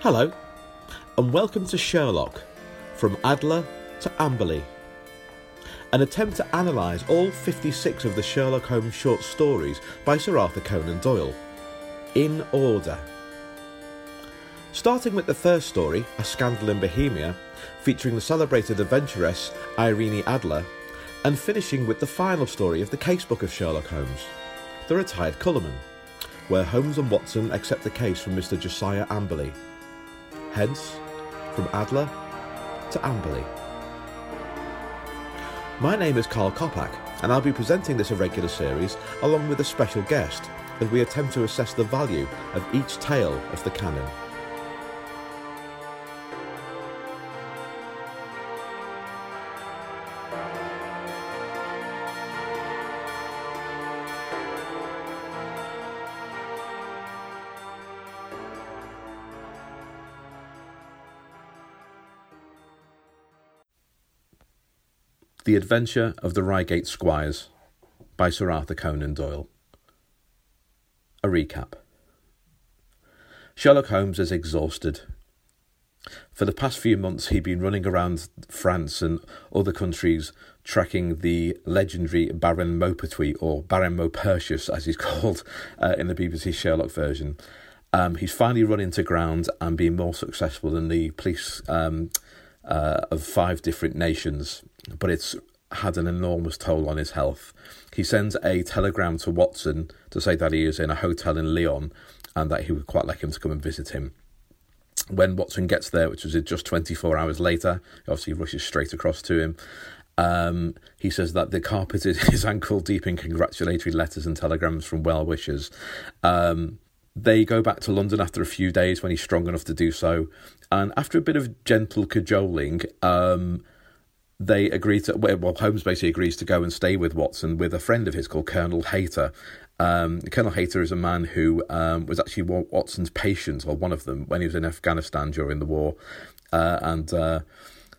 Hello, and welcome to Sherlock From Adler to Amberley. An attempt to analyse all 56 of the Sherlock Holmes short stories by Sir Arthur Conan Doyle, in order. Starting with the first story, A Scandal in Bohemia, featuring the celebrated adventuress Irene Adler, and finishing with the final story of the casebook of Sherlock Holmes, The Retired Colourman, where Holmes and Watson accept the case from Mr. Josiah Amberley. Hence, from Adler to Amberley. My name is Carl Kopak, and I'll be presenting this irregular series along with a special guest as we attempt to assess the value of each tale of the canon. The Adventure of the Reigate Squires by Sir Arthur Conan Doyle. A recap Sherlock Holmes is exhausted. For the past few months, he'd been running around France and other countries tracking the legendary Baron Maupertuis, or Baron Maupertius as he's called uh, in the BBC Sherlock version. Um, he's finally run into ground and been more successful than the police um, uh, of five different nations, but it's had an enormous toll on his health. He sends a telegram to Watson to say that he is in a hotel in Lyon and that he would quite like him to come and visit him. When Watson gets there, which was just 24 hours later, he obviously rushes straight across to him. Um, he says that the carpet is his ankle deep in congratulatory letters and telegrams from well wishers. Um, they go back to London after a few days when he's strong enough to do so. And after a bit of gentle cajoling, um, they agree to well Holmes basically agrees to go and stay with Watson with a friend of his called Colonel Hayter. Um, Colonel Hayter is a man who um, was actually Watson's patient or one of them when he was in Afghanistan during the war, uh, and. Uh,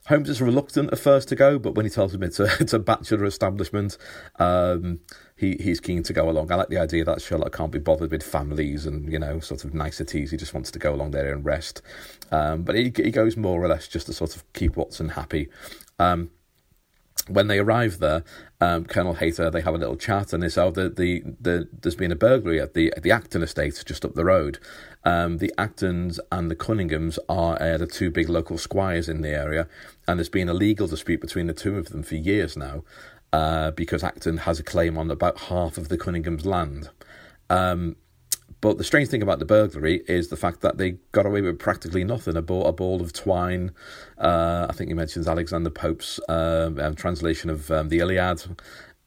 Holmes is reluctant at first to go, but when he tells him it's a it's a bachelor establishment, um, he he's keen to go along. I like the idea that Sherlock can't be bothered with families and you know sort of niceties. He just wants to go along there and rest. Um, but he he goes more or less just to sort of keep Watson happy. Um, when they arrive there, um, Colonel Hayter, they have a little chat, and they say, "Oh, the, the, the, there's been a burglary at the at the Acton estate just up the road. Um, the Actons and the Cunninghams are uh, the two big local squires in the area, and there's been a legal dispute between the two of them for years now, uh, because Acton has a claim on about half of the Cunninghams' land." Um, but the strange thing about the burglary is the fact that they got away with practically nothing. A ball, a ball of twine. Uh, I think he mentions Alexander Pope's uh, um, translation of um, the Iliad,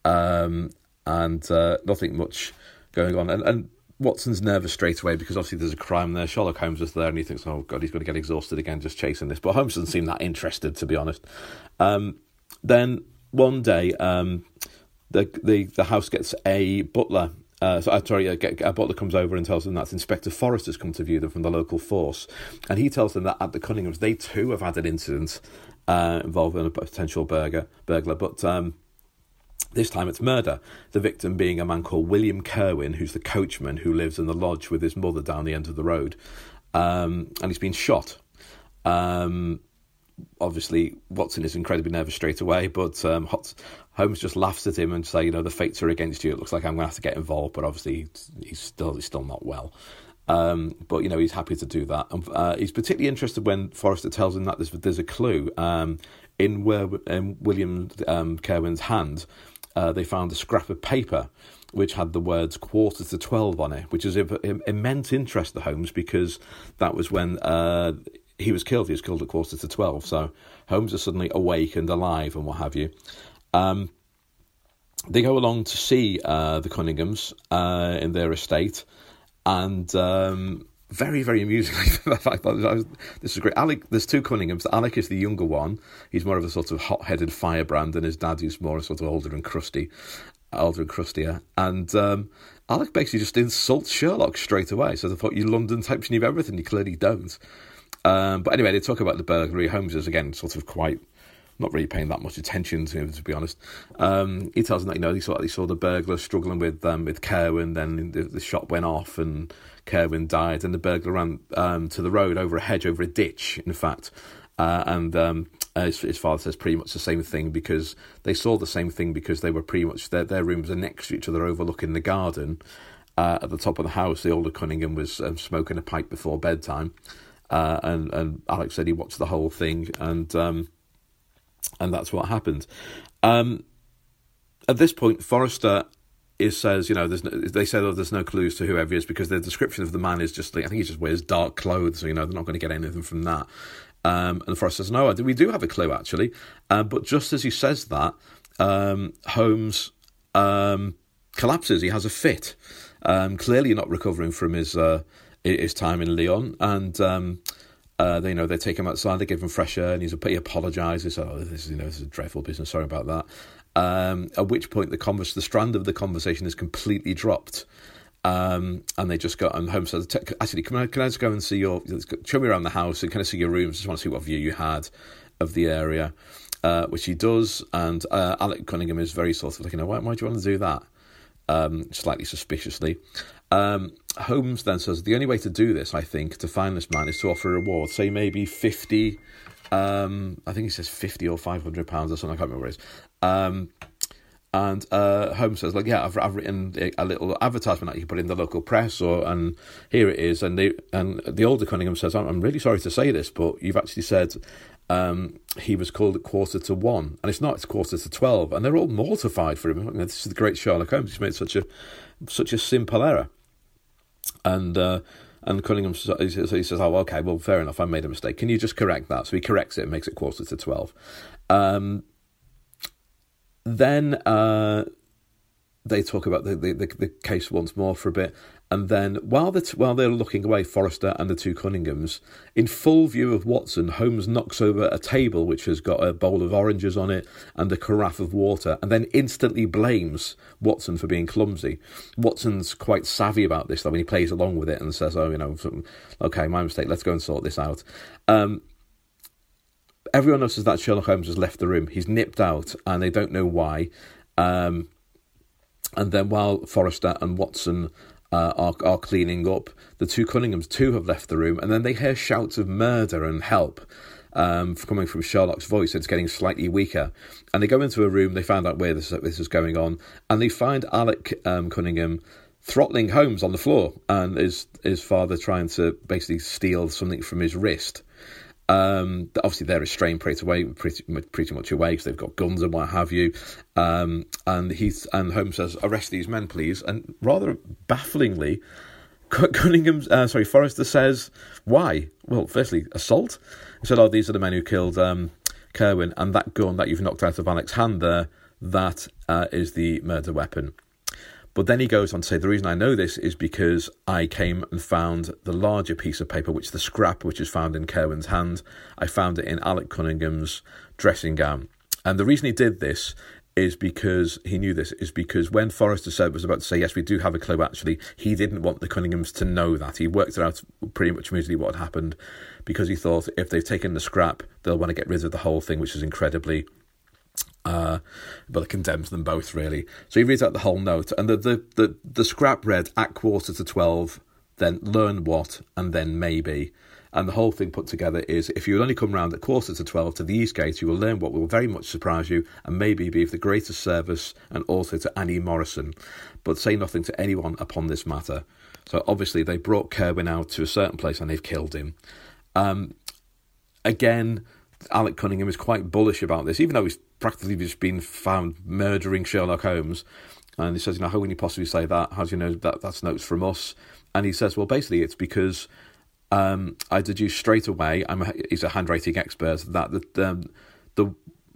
um, and uh, nothing much going on. And, and, Watson's nervous straight away because obviously there's a crime there. Sherlock Holmes is there, and he thinks, "Oh God, he's going to get exhausted again just chasing this." But Holmes doesn't seem that interested, to be honest. Um, then one day, um, the the the house gets a butler uh, so, uh, sorry, a, a butler comes over and tells them that Inspector Forrest has come to view them from the local force. And he tells them that at the Cunninghams, they too have had an incident uh, involving a potential burger, burglar, but um, this time it's murder. The victim being a man called William Kirwan, who's the coachman who lives in the lodge with his mother down the end of the road. Um, and he's been shot. Um, obviously Watson is incredibly nervous straight away, but um, Holmes just laughs at him and say, you know, the fates are against you. It looks like I'm going to have to get involved, but obviously he's still he's still not well. Um, but you know he's happy to do that. And, uh, he's particularly interested when Forrester tells him that there's there's a clue um, in where in William um, Kirwan's hand. Uh, they found a scrap of paper which had the words quarter to 12 on it, which is of immense interest to Holmes because that was when uh, he was killed. He was killed at quarter to 12. So Holmes is suddenly awake and alive and what have you. Um, they go along to see uh, the Cunninghams uh, in their estate, and um, very, very amusing. this is great. Alec, there's two Cunninghams. Alec is the younger one. He's more of a sort of hot-headed firebrand, and his dad is more sort of older and crusty, older and crustier. And um, Alec basically just insults Sherlock straight away. So I thought you London types knew everything. You clearly don't. Um, but anyway, they talk about the burglary. Holmes is again sort of quite not really paying that much attention to him, to be honest. Um, he tells him that you know he saw he saw the burglar struggling with um, with Kirwan, then the, the shot went off and Kirwan died, and the burglar ran um, to the road over a hedge, over a ditch, in fact. Uh, and um, his, his, father says pretty much the same thing because they saw the same thing because they were pretty much their their rooms are next to each other, overlooking the garden. Uh, at the top of the house, the older Cunningham was um, smoking a pipe before bedtime, uh, and and Alex said he watched the whole thing, and um, and that's what happened. Um, at this point, Forrester is says, you know, there's no, they said oh, there's no clues to whoever he is because the description of the man is just like I think he just wears dark clothes, so you know they're not going to get anything from that. Um, and Forrester says, no, we do have a clue actually, uh, but just as he says that, um, Holmes um, collapses. He has a fit, um, clearly not recovering from his uh, his time in Lyon, and um, uh, they you know they take him outside, they give him fresh air, and he's he apologises. Oh, this is you know this is a dreadful business. Sorry about that. Um, at which point the converse, the strand of the conversation is completely dropped. Um, and they just go and Holmes says, actually, can I, can I just go and see your, show me around the house and kind of see your rooms? Just want to see what view you had of the area, uh, which he does. And uh, Alec Cunningham is very sort of like, you know, why, why do you want to do that? Um, slightly suspiciously. Um, Holmes then says the only way to do this, I think, to find this man is to offer a reward. Say maybe fifty. Um, I think he says fifty or five hundred pounds or something. I can't remember what it is. Um, and uh, Holmes says, like, yeah, I've, I've written a little advertisement that you put in the local press, or and here it is. And the and the older Cunningham says, I'm, I'm really sorry to say this, but you've actually said um, he was called at quarter to one, and it's not; it's quarter to twelve, and they're all mortified for him. This is the great Sherlock Holmes. He's made such a such a simple error, and. Uh, and Cunningham so he says, "Oh, okay, well, fair enough. I made a mistake. Can you just correct that?" So he corrects it and makes it quarter to twelve. Um, then uh, they talk about the, the, the, case once more for a bit, and then while the while they're looking away, Forrester and the two Cunninghams, in full view of Watson, Holmes knocks over a table which has got a bowl of oranges on it and a carafe of water, and then instantly blames Watson for being clumsy. Watson's quite savvy about this, though, when he plays along with it and says, "Oh, you know, okay, my mistake. Let's go and sort this out." Um, everyone notices that Sherlock Holmes has left the room. He's nipped out, and they don't know why. Um, and then while Forrester and Watson uh, are, are cleaning up, the two Cunninghams too have left the room, and then they hear shouts of murder and help. Um, coming from Sherlock's voice, it's getting slightly weaker. And they go into a room, they find out where this, this is going on, and they find Alec um, Cunningham throttling Holmes on the floor, and his, his father trying to basically steal something from his wrist. Um, obviously, they're restrained pretty away, pretty pretty much away because they've got guns and what have you. Um, and he's and Holmes says, "Arrest these men, please." And rather bafflingly, Cunningham, uh, sorry, Forrester says, "Why?" Well, firstly, assault. He said, "Oh, these are the men who killed um, Kirwan, and that gun that you've knocked out of Alex's hand there, that uh, is the murder weapon." But then he goes on to say, the reason I know this is because I came and found the larger piece of paper, which is the scrap which is found in Kirwan's hand. I found it in Alec Cunningham's dressing gown. And the reason he did this is because he knew this, is because when Forrester said was about to say, yes, we do have a clue, actually, he didn't want the Cunninghams to know that. He worked it out pretty much immediately what had happened because he thought if they've taken the scrap, they'll want to get rid of the whole thing, which is incredibly uh, but it condemns them both really. So he reads out the whole note, and the the the, the scrap read at quarter to twelve, then learn what, and then maybe. And the whole thing put together is if you will only come round at quarter to 12 to the East Gate, you will learn what will very much surprise you and maybe be of the greatest service and also to Annie Morrison. But say nothing to anyone upon this matter. So obviously they brought Kirwan out to a certain place and they've killed him. Um, again, Alec Cunningham is quite bullish about this, even though he's practically just been found murdering Sherlock Holmes. And he says, you know, how can you possibly say that? How do you know that that's notes from us? And he says, well, basically, it's because um, I deduced straight away. I'm a, he's a handwriting expert that the the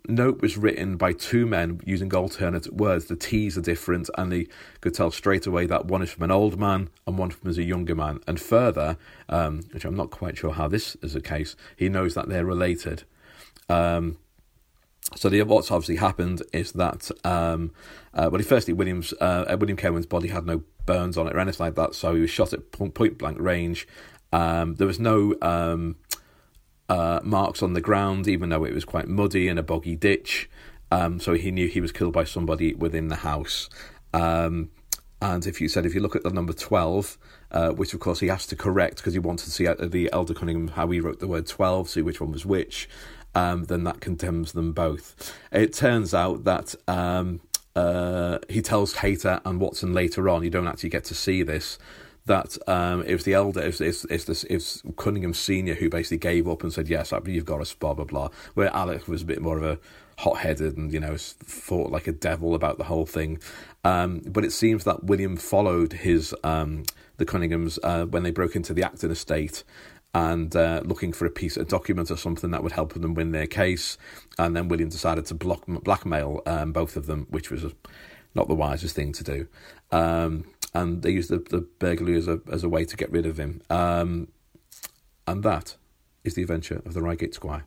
note was written by two men using alternate words. The T's are different, and they could tell straight away that one is from an old man and one from a younger man. And further, um, which I'm not quite sure how this is the case, he knows that they're related. Um, so the, what's obviously happened is that um, uh, well, firstly, Williams uh, William Kirwan's body had no burns on it or anything like that, so he was shot at point blank range. Um, there was no um, uh, marks on the ground, even though it was quite muddy and a boggy ditch. Um, so he knew he was killed by somebody within the house. Um, and if you said, if you look at the number 12, uh, which of course he has to correct because he wanted to see the Elder Cunningham how he wrote the word 12, see which one was which, um, then that condemns them both. It turns out that um, uh, he tells Hayter and Watson later on, you don't actually get to see this, that um, it was the elder, it's it's it's, it's Cunningham Senior who basically gave up and said, "Yes, you've got us," blah blah blah. Where Alec was a bit more of a hot-headed and you know thought like a devil about the whole thing. Um, but it seems that William followed his um, the Cunninghams uh, when they broke into the Acton estate and uh, looking for a piece of document or something that would help them win their case. And then William decided to block, blackmail um, both of them, which was not the wisest thing to do. Um, and they used the, the burglary as a as a way to get rid of him. Um, and that is the adventure of the Reigate Squire.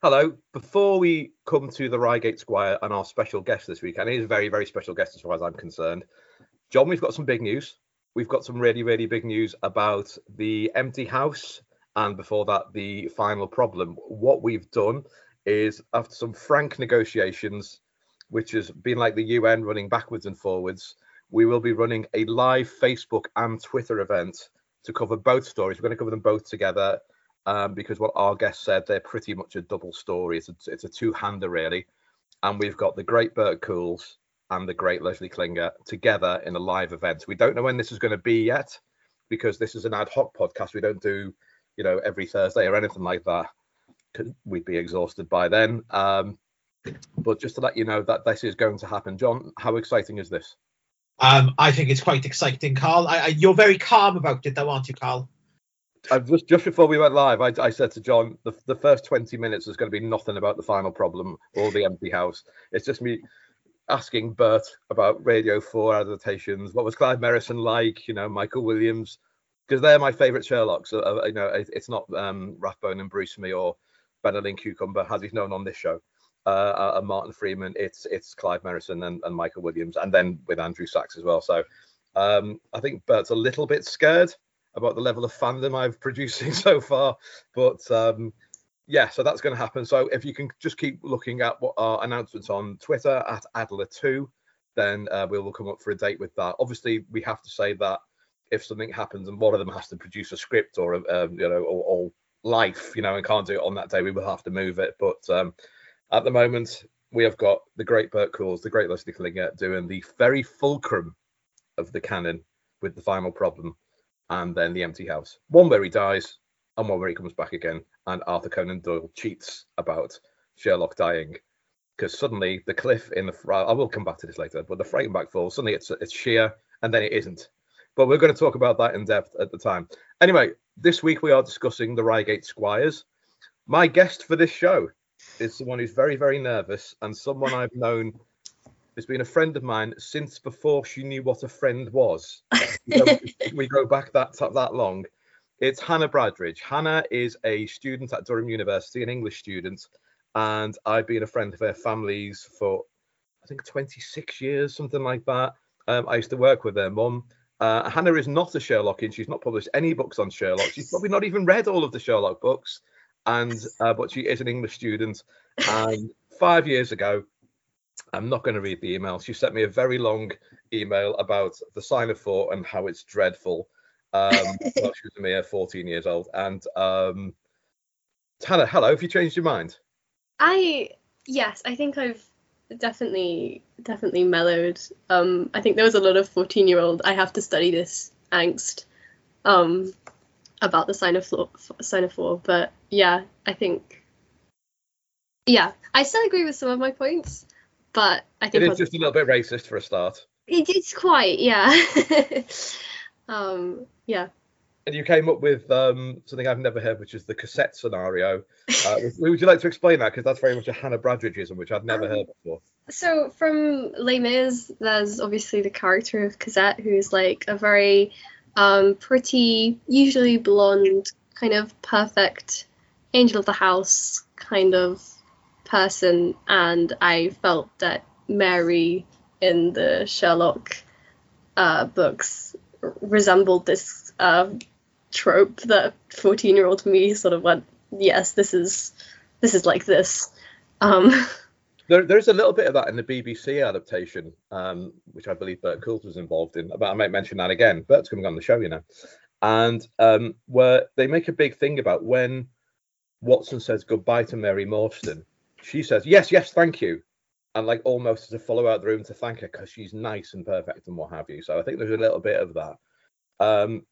Hello. Before we come to the Reigate Squire and our special guest this week, and he's a very, very special guest as far as I'm concerned, John, we've got some big news. We've got some really, really big news about the empty house and before that, the final problem. What we've done is, after some frank negotiations, which has been like the UN running backwards and forwards, we will be running a live Facebook and Twitter event to cover both stories. We're going to cover them both together um, because what our guest said, they're pretty much a double story. It's a, it's a two-hander really, and we've got the great Bert Coules and the great Leslie Klinger together in a live event. We don't know when this is going to be yet because this is an ad hoc podcast. We don't do, you know, every Thursday or anything like that. We'd be exhausted by then. Um, but just to let you know that this is going to happen. John, how exciting is this? Um, I think it's quite exciting, Carl. I, I, you're very calm about it, though, aren't you, Carl? I just just before we went live, I, I said to John, the, the first 20 minutes is going to be nothing about the final problem or the empty house. It's just me asking Bert about Radio 4 adaptations. What was Clive Merrison like? You know, Michael Williams, because they're my favourite Sherlocks. Uh, uh, you know, it, it's not um, Rathbone and Bruce Me or Benelin Cucumber, as he's known on this show uh, and Martin Freeman, it's it's Clive Merrison and, and Michael Williams, and then with Andrew Sachs as well. So um, I think Bert's a little bit scared about the level of fandom I've producing so far, but um, yeah, so that's going to happen. So if you can just keep looking at what our announcements on Twitter at Adler2, then uh, we will come up for a date with that. Obviously, we have to say that if something happens and one of them has to produce a script or a, um, you know or, or life, you know, and can't do it on that day, we will have to move it. But um, at the moment, we have got the great Bert Coules, the great Leslie Klinger doing the very fulcrum of the canon with the final problem, and then the empty house. One where he dies, and one where he comes back again, and Arthur Conan Doyle cheats about Sherlock dying. Because suddenly the cliff in the I will come back to this later, but the frame back falls. Suddenly it's it's sheer, and then it isn't. But we're going to talk about that in depth at the time. Anyway, this week we are discussing the Reigate Squires. My guest for this show is someone who's very, very nervous and someone I've known has been a friend of mine since before she knew what a friend was. we, go, we go back that that long. It's Hannah Bradridge. Hannah is a student at Durham University, an English student, and I've been a friend of her family's for I think 26 years, something like that. Um, I used to work with their mum. Uh, Hannah is not a Sherlockian. She's not published any books on Sherlock. She's probably not even read all of the Sherlock books and uh, but she is an English student. And five years ago, I'm not going to read the email. She sent me a very long email about the sign of four and how it's dreadful. Um, well, she was a mere 14 years old. And um, Tana, hello. Have you changed your mind? I yes, I think I've definitely definitely mellowed. Um, I think there was a lot of 14 year old. I have to study this angst. Um, about the sign of floor, sign of four, but yeah, I think yeah, I still agree with some of my points, but I think it is just a little bit racist for a start. It, it's quite, yeah. um, yeah. And you came up with um, something I've never heard, which is the Cosette scenario. Uh, would you like to explain that? Because that's very much a Hannah Bradridgeism, which I'd never um, heard before. So from Les Mis, there's obviously the character of Cosette, who's like a very um, pretty, usually blonde, kind of perfect angel of the house kind of person, and I felt that Mary in the Sherlock uh, books resembled this uh, trope that 14 year old me sort of went, yes, this is this is like this. Um, There, there's a little bit of that in the BBC adaptation, um, which I believe Bert Coulter was involved in. But I might mention that again. Bert's coming on the show, you know, and um, where they make a big thing about when Watson says goodbye to Mary Morstan, she says yes, yes, thank you, and like almost to follow out the room to thank her because she's nice and perfect and what have you. So I think there's a little bit of that. Um,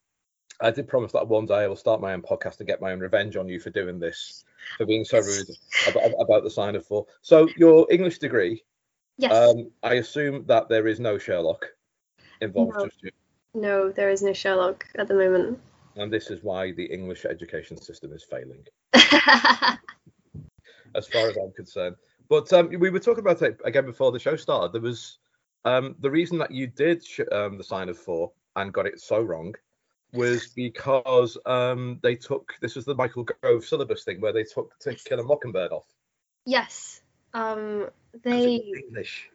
I did promise that one day I will start my own podcast and get my own revenge on you for doing this, for being so rude about, about the sign of four. So your English degree, yes. um, I assume that there is no Sherlock involved No. just yet, no, there is no Sherlock at the moment. and this is why the English education system is failing, as far as I'm concerned. But um, we were talking about it again before the show started. There was um, the reason that you did sh- um, the sign of four and got it so wrong was because um, they took this was the Michael Gove syllabus thing where they took To Kill a Mockingbird off. yes. Um, they English.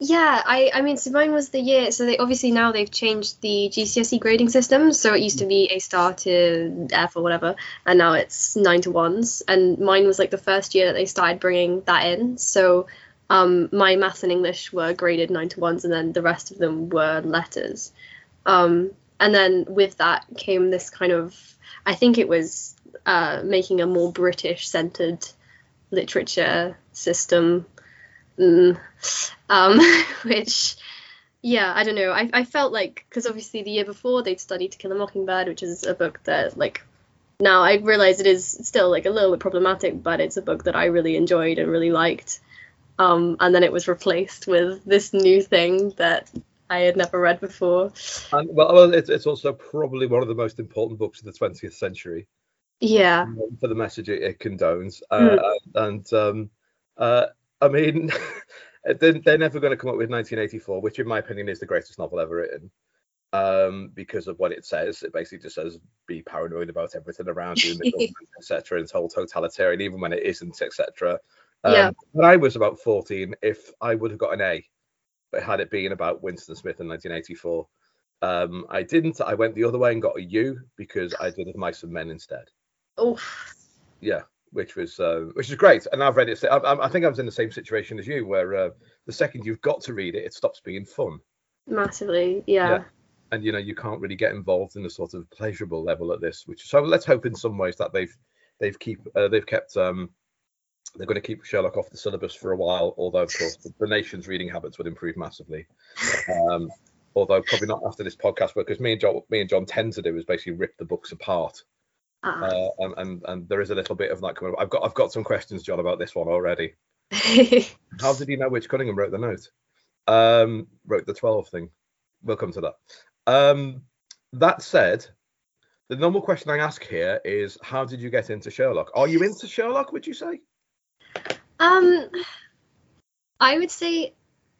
Yeah, I I mean, so mine was the year. So they obviously now they've changed the GCSE grading system. So it used to be A star to F or whatever, and now it's nine to ones. And mine was like the first year that they started bringing that in. So um, my maths and English were graded nine to ones, and then the rest of them were letters. Um, and then with that came this kind of, I think it was uh, making a more British centered literature system. Mm um, which yeah i don't know i, I felt like because obviously the year before they'd studied to kill a mockingbird which is a book that like now i realize it is still like a little bit problematic but it's a book that i really enjoyed and really liked um, and then it was replaced with this new thing that i had never read before And well, well it's, it's also probably one of the most important books of the 20th century. yeah for the message it, it condones. Uh, Mm. And um, uh, I mean, they're, they're never going to come up with 1984, which in my opinion is the greatest novel ever written. Um, because of what it says, it basically just says be paranoid about everything around you, and the government, etc. And it's all totalitarian, even when it isn't, etc. Um, Yeah. When I was about 14, if I would have got an A, but had it been about Winston Smith in 1984, um, I didn't. I went the other way and got a U because I did Mice and Men instead oh yeah which was uh, which is great and i've read it I, I I think i was in the same situation as you where uh, the second you've got to read it it stops being fun massively yeah, Yeah. and you know you can't really get involved in a sort of pleasurable level at this which so let's hope in some ways that they've they've keep uh, they've kept um they're going to keep Sherlock off the syllabus for a while, although of course the, the nation's reading habits would improve massively. Um, although probably not after this podcast, because me and John, me and John tend to do is basically rip the books apart. Uh, and, and and there is a little bit of that coming. up. I've got I've got some questions, John, about this one already. How did you know which Cunningham wrote the note? Um, wrote the twelve thing. We'll come to that. Um, that said, the normal question I ask here is, how did you get into Sherlock? Are you into Sherlock? Would you say? Um, I would say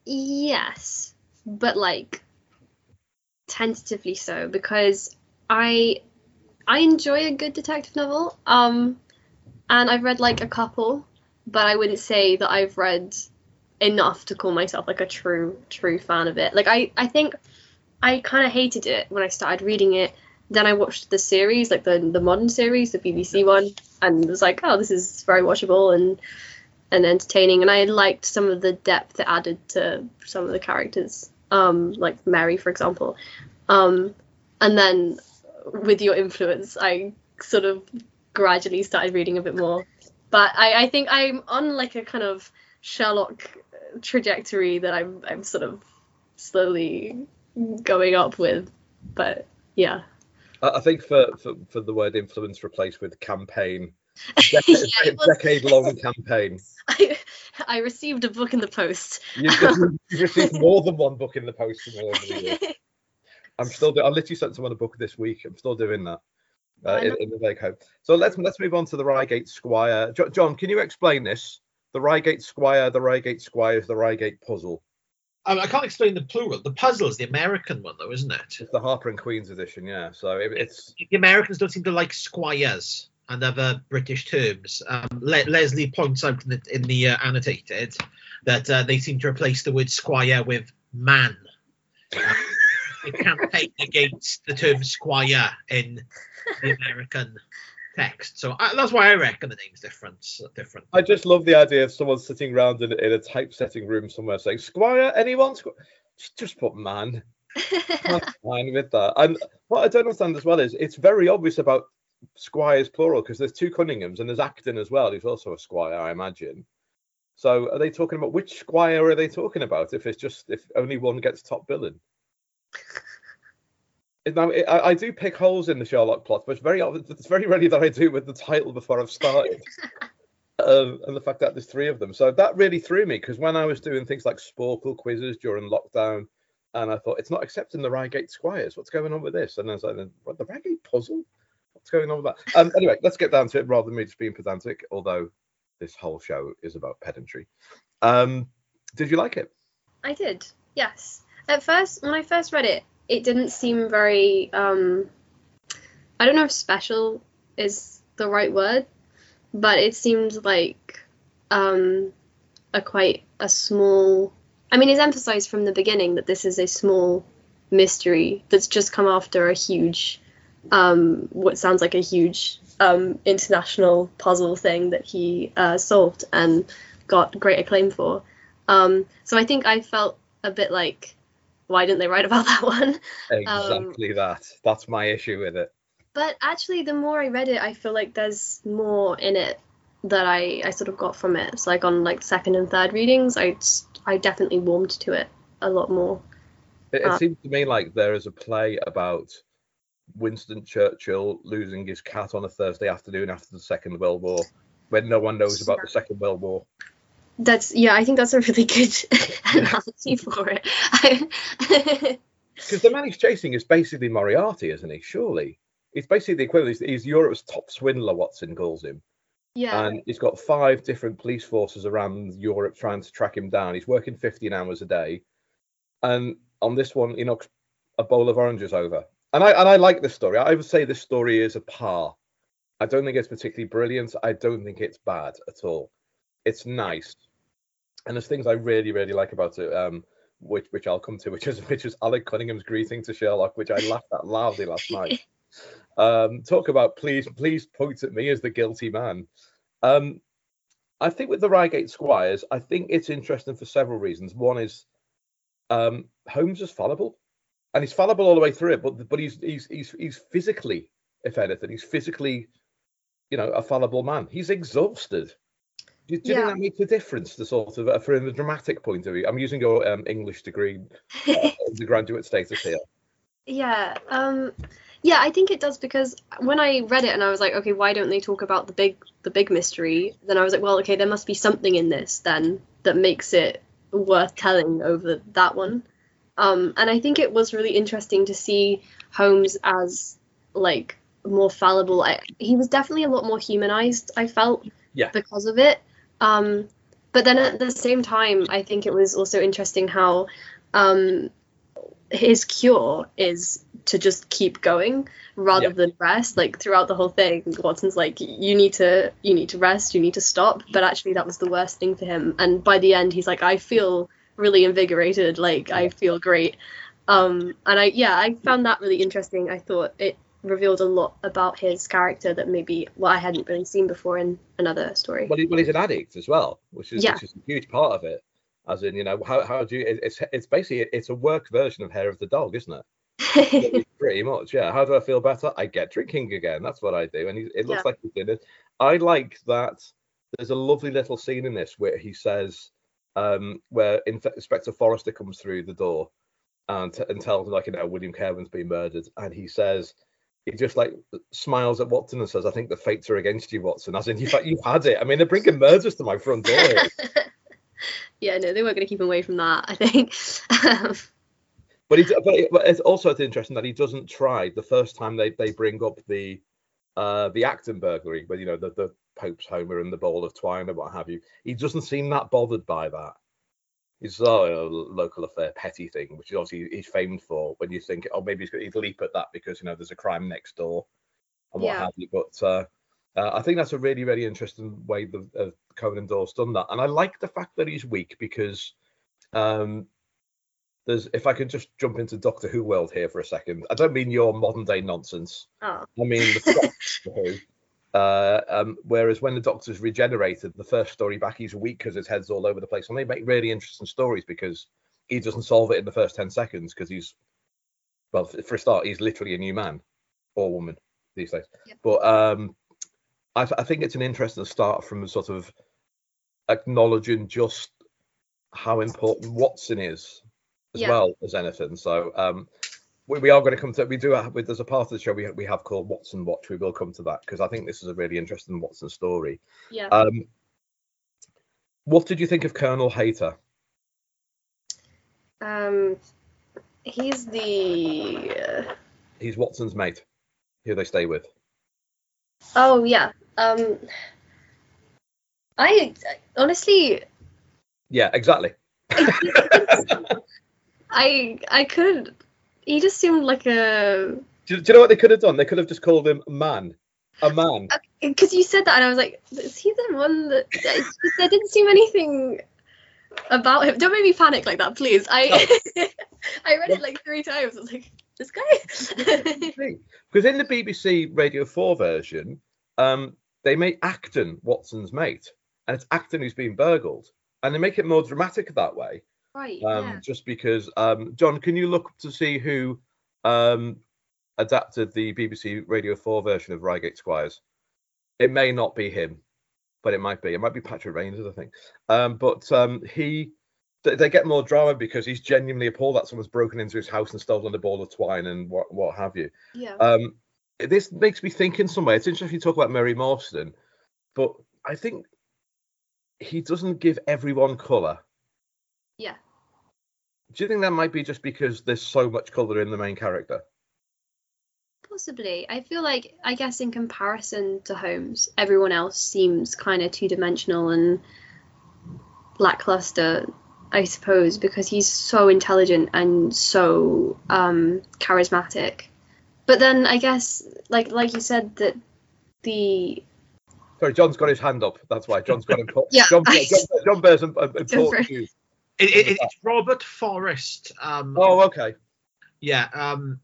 yes, but like tentatively so because I I enjoy a good detective novel. Um, and I've read like a couple, but I wouldn't say that I've read enough to call myself like a true true fan of it. Like I I think I kind of hated it when I started reading it. Then I watched the series, like the the modern series, the BBC one, and was like, oh, this is very watchable and and entertaining. And I liked some of the depth it added to some of the characters, um, like Mary, for example. Um, and then with your influence, I sort of gradually started reading a bit more. But I, I think I'm on like a kind of Sherlock trajectory that I'm I'm sort of slowly going up with. But yeah. I, think for, for for the word influence replaced with campaign, Yeah, decade, long campaign. I, I received a book in the post. You've, you've received more than one book in the post over the years. I'm still. Do- I literally sent someone a book this week. I'm still doing that. Uh, in, in the vague hope. So let's let's move on to the Reigate Squire. Jo- John, can you explain this? The Reigate Squire, the Reigate Squires, the Reigate puzzle. Um, I can't explain the plural. The puzzle is the American one, though, isn't it? It's the Harper and Queen's edition, yeah. So it, it's The Americans don't seem to like squires and other British terms. Um, Le- Leslie points out in the, in the uh, annotated that uh, they seem to replace the word squire with man. They campaign against the term squire in the American text. So I, that's why I reckon the name's different. Different. I just love the idea of someone sitting around in, in a typesetting room somewhere saying, Squire, anyone? Squ-" Just, just put man. I'm fine with that. And what I don't understand as well is it's very obvious about squires plural because there's two Cunninghams and there's Acton as well, who's also a squire, I imagine. So are they talking about which squire are they talking about? If it's just if only one gets top billing. It- Now, I, I do pick holes in the Sherlock plot, but it's very ob- it's very rarely that I do with the title before I've started. um, and the fact that there's three of them, so that really threw me because when I was doing things like Sporcle quizzes during lockdown, and I thought it's not accepting the Reigate Squires. What's going on with this? And I was like, what the Reigate puzzle? What's going on with that? Um, anyway, let's get down to it rather than me just being pedantic. Although this whole show is about pedantry. Um, did you like it? I did, yes. At first, when I first read it, it didn't seem very. Um, I don't know if special is the right word, but it seemed like um, a quite a small. I mean, it's emphasized from the beginning that this is a small mystery that's just come after a huge, um, what sounds like a huge um, international puzzle thing that he uh, solved and got great acclaim for. Um, so I think I felt a bit like, why didn't they write about that one? Exactly that. That's my issue with it. But actually, the more I read it, I feel like there's more in it that I, I sort of got from it. So like on like second and third readings, I I definitely warmed to it a lot more. It, it Uh, seems to me like there is a play about Winston Churchill losing his cat on a Thursday afternoon after the Second World War, when no one knows about the Second World War. That's yeah, I think that's a really good analogy for it. Because the man he's chasing is basically Moriarty, isn't he? Surely. He's basically the equivalent. He's, he's Europe's top swindler, Watson calls him. yeah, And he's got five different police forces around Europe trying to track him down. He's working 15 hours a day. And on this one, he knocks a bowl of oranges over. And I and I like this story. I would say this story is a par. I don't think it's particularly brilliant. I don't think it's bad at all. It's nice. And there's things I really, really like about it, um, which which I'll come to, which is which is Alec Cunningham's greeting to Sherlock, which I laughed at loudly last night. Um, talk about please, please point at me as the guilty man. Um, I think with the Reigate Squires, I think it's interesting for several reasons. One is um, Holmes is fallible, and he's fallible all the way through it. But but he's he's he's he's physically, if anything, he's physically, you know, a fallible man. He's exhausted. Do, do you Yeah. think that makes a difference? To sort of uh, from a dramatic point of view, I'm using your um, English degree, uh, the graduate status here. Yeah, um, yeah, I think it does because when I read it and I was like, okay, why don't they talk about the big the big mystery? Then I was like, well, okay, there must be something in this then that makes it worth telling over that one. Um, and I think it was really interesting to see Holmes as like more fallible. I, he was definitely a lot more humanized. I felt Yeah. because of it. Um, but then at the same time, I think it was also interesting how um, his cure is to just keep going rather than rest. Like throughout the whole thing watson's like you need to you need to rest you need to stop. But actually that was the worst thing for him. And by the end he's like i feel really invigorated. Like i feel great. Um and i yeah i found that really interesting. I thought it revealed a lot about his character that maybe well i hadn't really seen before in another story Well, he, well, he's an addict as well, which is Yeah. which is a huge part of it. As in, you know, how how do you? it- It's it's basically it's a work version of Hair of the Dog, isn't it? Pretty much, yeah. How do I feel better? I get drinking again. That's what I do, and he, it looks Yeah. like he's doing it. I like that. There's a lovely little scene in this where he says, um, where Inspector Forrester comes through the door and and tells him like, you know, William Kirwan's been murdered, and he says. He just like smiles at Watson and says, "I think the fates are against you, Watson." As in, you've, you've had it. I mean, they're bringing murders to my front door. yeah no they weren't going to keep him away from that i think um, But, he, but, it, but it's also it's interesting that he doesn't try the first time they, they bring up the uh the Acton burglary, where you know the, the Pope's Homer and the bowl of twine and what have you. He doesn't seem that bothered by that. He's oh, a local affair, petty thing, which is obviously he's famed for. When you think, oh, maybe he's going to leap at that because you know there's a crime next door and what Yeah. have you. But uh, uh, I think that's a really, really interesting way the uh, Conan Doyle's done that, and I like the fact that he's weak because um, there's if I can just jump into Doctor Who world here for a second. I don't mean your modern day nonsense. oh I mean the Doctor Who. Uh, um, whereas when the Doctor's regenerated, the first story back, he's weak because his head's all over the place. And they make really interesting stories because he doesn't solve it in the first 10 seconds because he's, well, for a start, he's literally a new man or woman these days. Yep. But um, I, I think it's an interesting start from sort of acknowledging just how important Watson is as Yeah. well as anything. So um, we, we are going to come to we do have there's a part of the show we, we have called Watson Watch. We will come to that because I think this is a really interesting Watson story. Yeah. Um, what did you think of Colonel Hayter? Um, he's the. Uh, He's Watson's mate, who they stay with. oh yeah. Um, I honestly, Yeah, exactly. I I could. He just seemed like a. Do, do you know what they could have done? They could have just called him man, a man. Because you said that, and I was like, is he the one that? There didn't seem anything about him. Don't make me panic like that, please. I I read it like three times. I was like, this guy. Because in the BBC Radio 4 version, um, they make Acton Watson's mate, and it's Acton who's been burgled. And they make it more dramatic that way, right. um, yeah. just because. Um, John, can you look to see who um, adapted the BBC Radio 4 version of Reigate Squires? It may not be him, but it might be. It might be Patrick Rangers, I think. Um, but um, he. They they get more drama because he's genuinely appalled that someone's broken into his house and stolen a ball of twine and what, what have you. Yeah. Um, this makes me think in some way. It's interesting you talk about Mary Morstan, but I think he doesn't give everyone colour. Yeah. Do you think that might be just because there's so much colour in the main character? Possibly. I feel like, I guess, in comparison to Holmes, everyone else seems kind of two dimensional and lackluster, I suppose, because he's so intelligent and so um, charismatic. But then I guess, like like you said, that the Sorry, John's got his hand up. That's why John's got important. Yeah, John, I- John, John bears im- im- Don't important news. It, it, it- it's Robert Forrest. Um, Oh, okay. yeah. Um,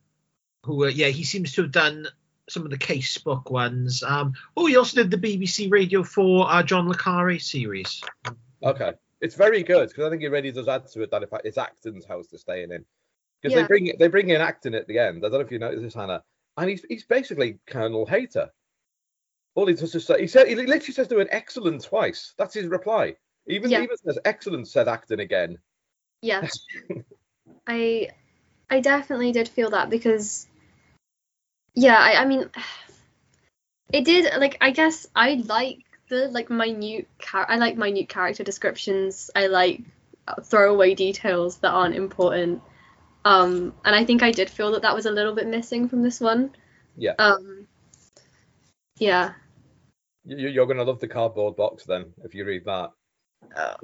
who? Uh, yeah, he seems to have done some of the case book ones. Um, oh, he also did the BBC Radio 4 uh, John Le Carre series. Okay. It's very good because I think it really does add to it that if it's Acton's house they're staying in. Because they bring they bring in Acton at the end. I don't know if you noticed this, Hannah. And he's he's basically Colonel Hayter. All he does is say he said he literally says to an excellent twice. That's his reply. Even Yeah. even says excellent said Acton again. yeah, I I definitely did feel that because yeah, I, I mean it did like I guess I like the like minute char- I like minute character descriptions. I like throwaway details that aren't important. Um and I think I did feel that that was a little bit missing from this one. Yeah. Um yeah. You, you're going to love the cardboard box then if you read that. Uh,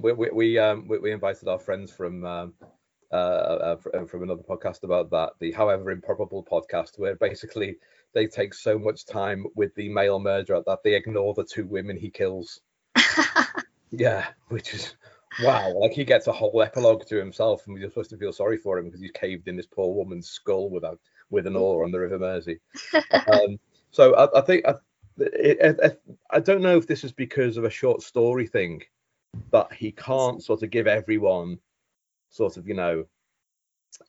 we, we, we um we, we invited our friends from um uh, uh from another podcast about that the however improbable podcast where basically they take so much time with the male murderer that they ignore the two women he kills. Yeah which is wow like he gets a whole epilogue to himself and we're supposed to feel sorry for him because he's caved in this poor woman's skull without with an oar on the river mersey. Um so i, I think I, I don't know if this is because of a short story thing but he can't sort of give everyone sort of you know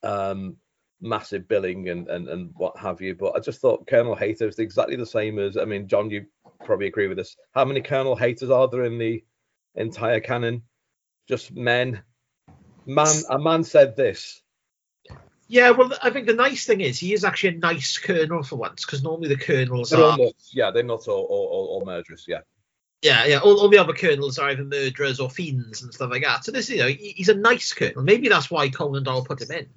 um massive billing and and, and what have you. But i just thought colonel Hayter is exactly the same as i mean john you probably agree with this. How many colonel Hayters are there in the entire canon? Just men. Man a man said this Yeah, well, I think the nice thing is he is actually a nice colonel for once, because normally the colonels they're are nuts. yeah they're not all, all, all, all murderous yeah Yeah, yeah. All, all the other colonels are either murderers or fiends and stuff like that. So this, you know, he- he's a nice colonel. Maybe that's why Conan Doyle put him in.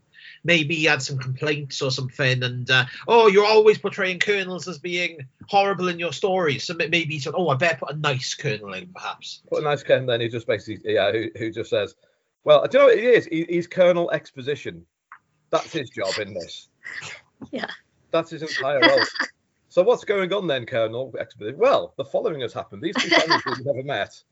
Maybe he had some complaints or something, and uh, oh, you're always portraying colonels as being horrible in your stories. So maybe he said, oh, I better put a nice colonel in, perhaps. put a nice colonel, then who just basically yeah who, who just says well I do you know what it is he, he's colonel exposition that's his job in this Yeah. that's his entire role so what's going on then colonel well the following has happened these two families we've never met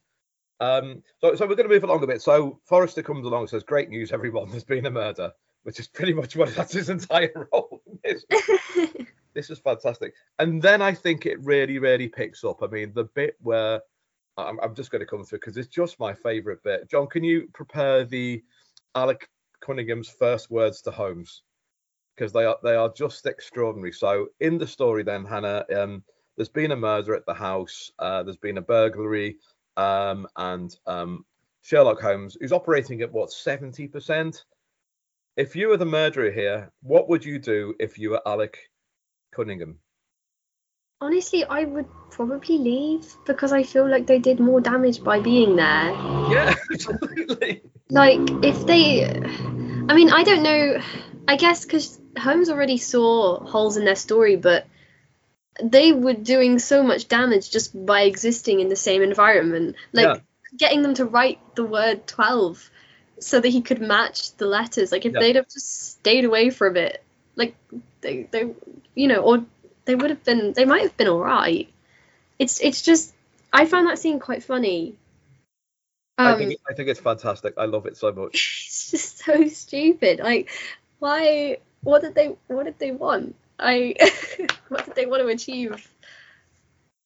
um so, so we're going to move along a bit so forrester comes along and says great news everyone there's been a murder which is pretty much what that's his entire role in this. this is fantastic. And then I think it really, really picks up. I mean, the bit where I'm, I'm just going to come through because it's just my favourite bit. John, can you prepare the Alec Cunningham's first words to Holmes? Because they are they are just extraordinary. So in the story, then Hannah, um, there's been a murder at the house. Uh, there's been a burglary, um, and um, Sherlock Holmes, who's operating at what seventy percent. If you were the murderer here, what would you do if you were Alec Cunningham? Honestly, I would probably leave because I feel like they did more damage by being there. Yeah, absolutely. Like, if they. I mean, I don't know. I guess because Holmes already saw holes in their story, but they were doing so much damage just by existing in the same environment. Like, Yeah. getting them to write the word 12 so that he could match the letters. Like, if Yeah. they'd have just stayed away from it, like, they, they, you know, or they would have been, they might have been alright. It's, it's just, I found that scene quite funny. I Um, think I think it's fantastic. I love it so much. it's just so stupid. Like, why? What did they? What did they want? I. what did they want to achieve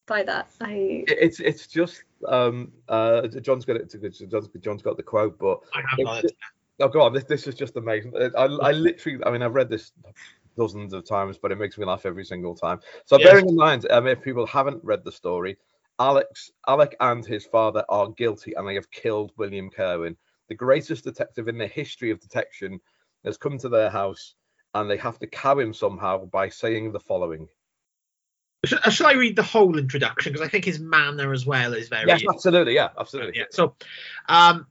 by that? I. It's it's just um uh John's got it. John's John's got the quote, but I have not. Oh, go on. This, this is just amazing. I, I literally, I mean, I've read this dozens of times, but it makes me laugh every single time. So, Yes. bearing in mind, um, if people haven't read the story, Alex, Alec, and his father are guilty, and they have killed William Kirwan, the greatest detective in the history of detection, has come to their house, and they have to cow him somehow by saying the following. Uh, Shall I read the whole introduction? Because I think his manner as well is very. Yes, absolutely. Yeah, absolutely. Yeah. So, um,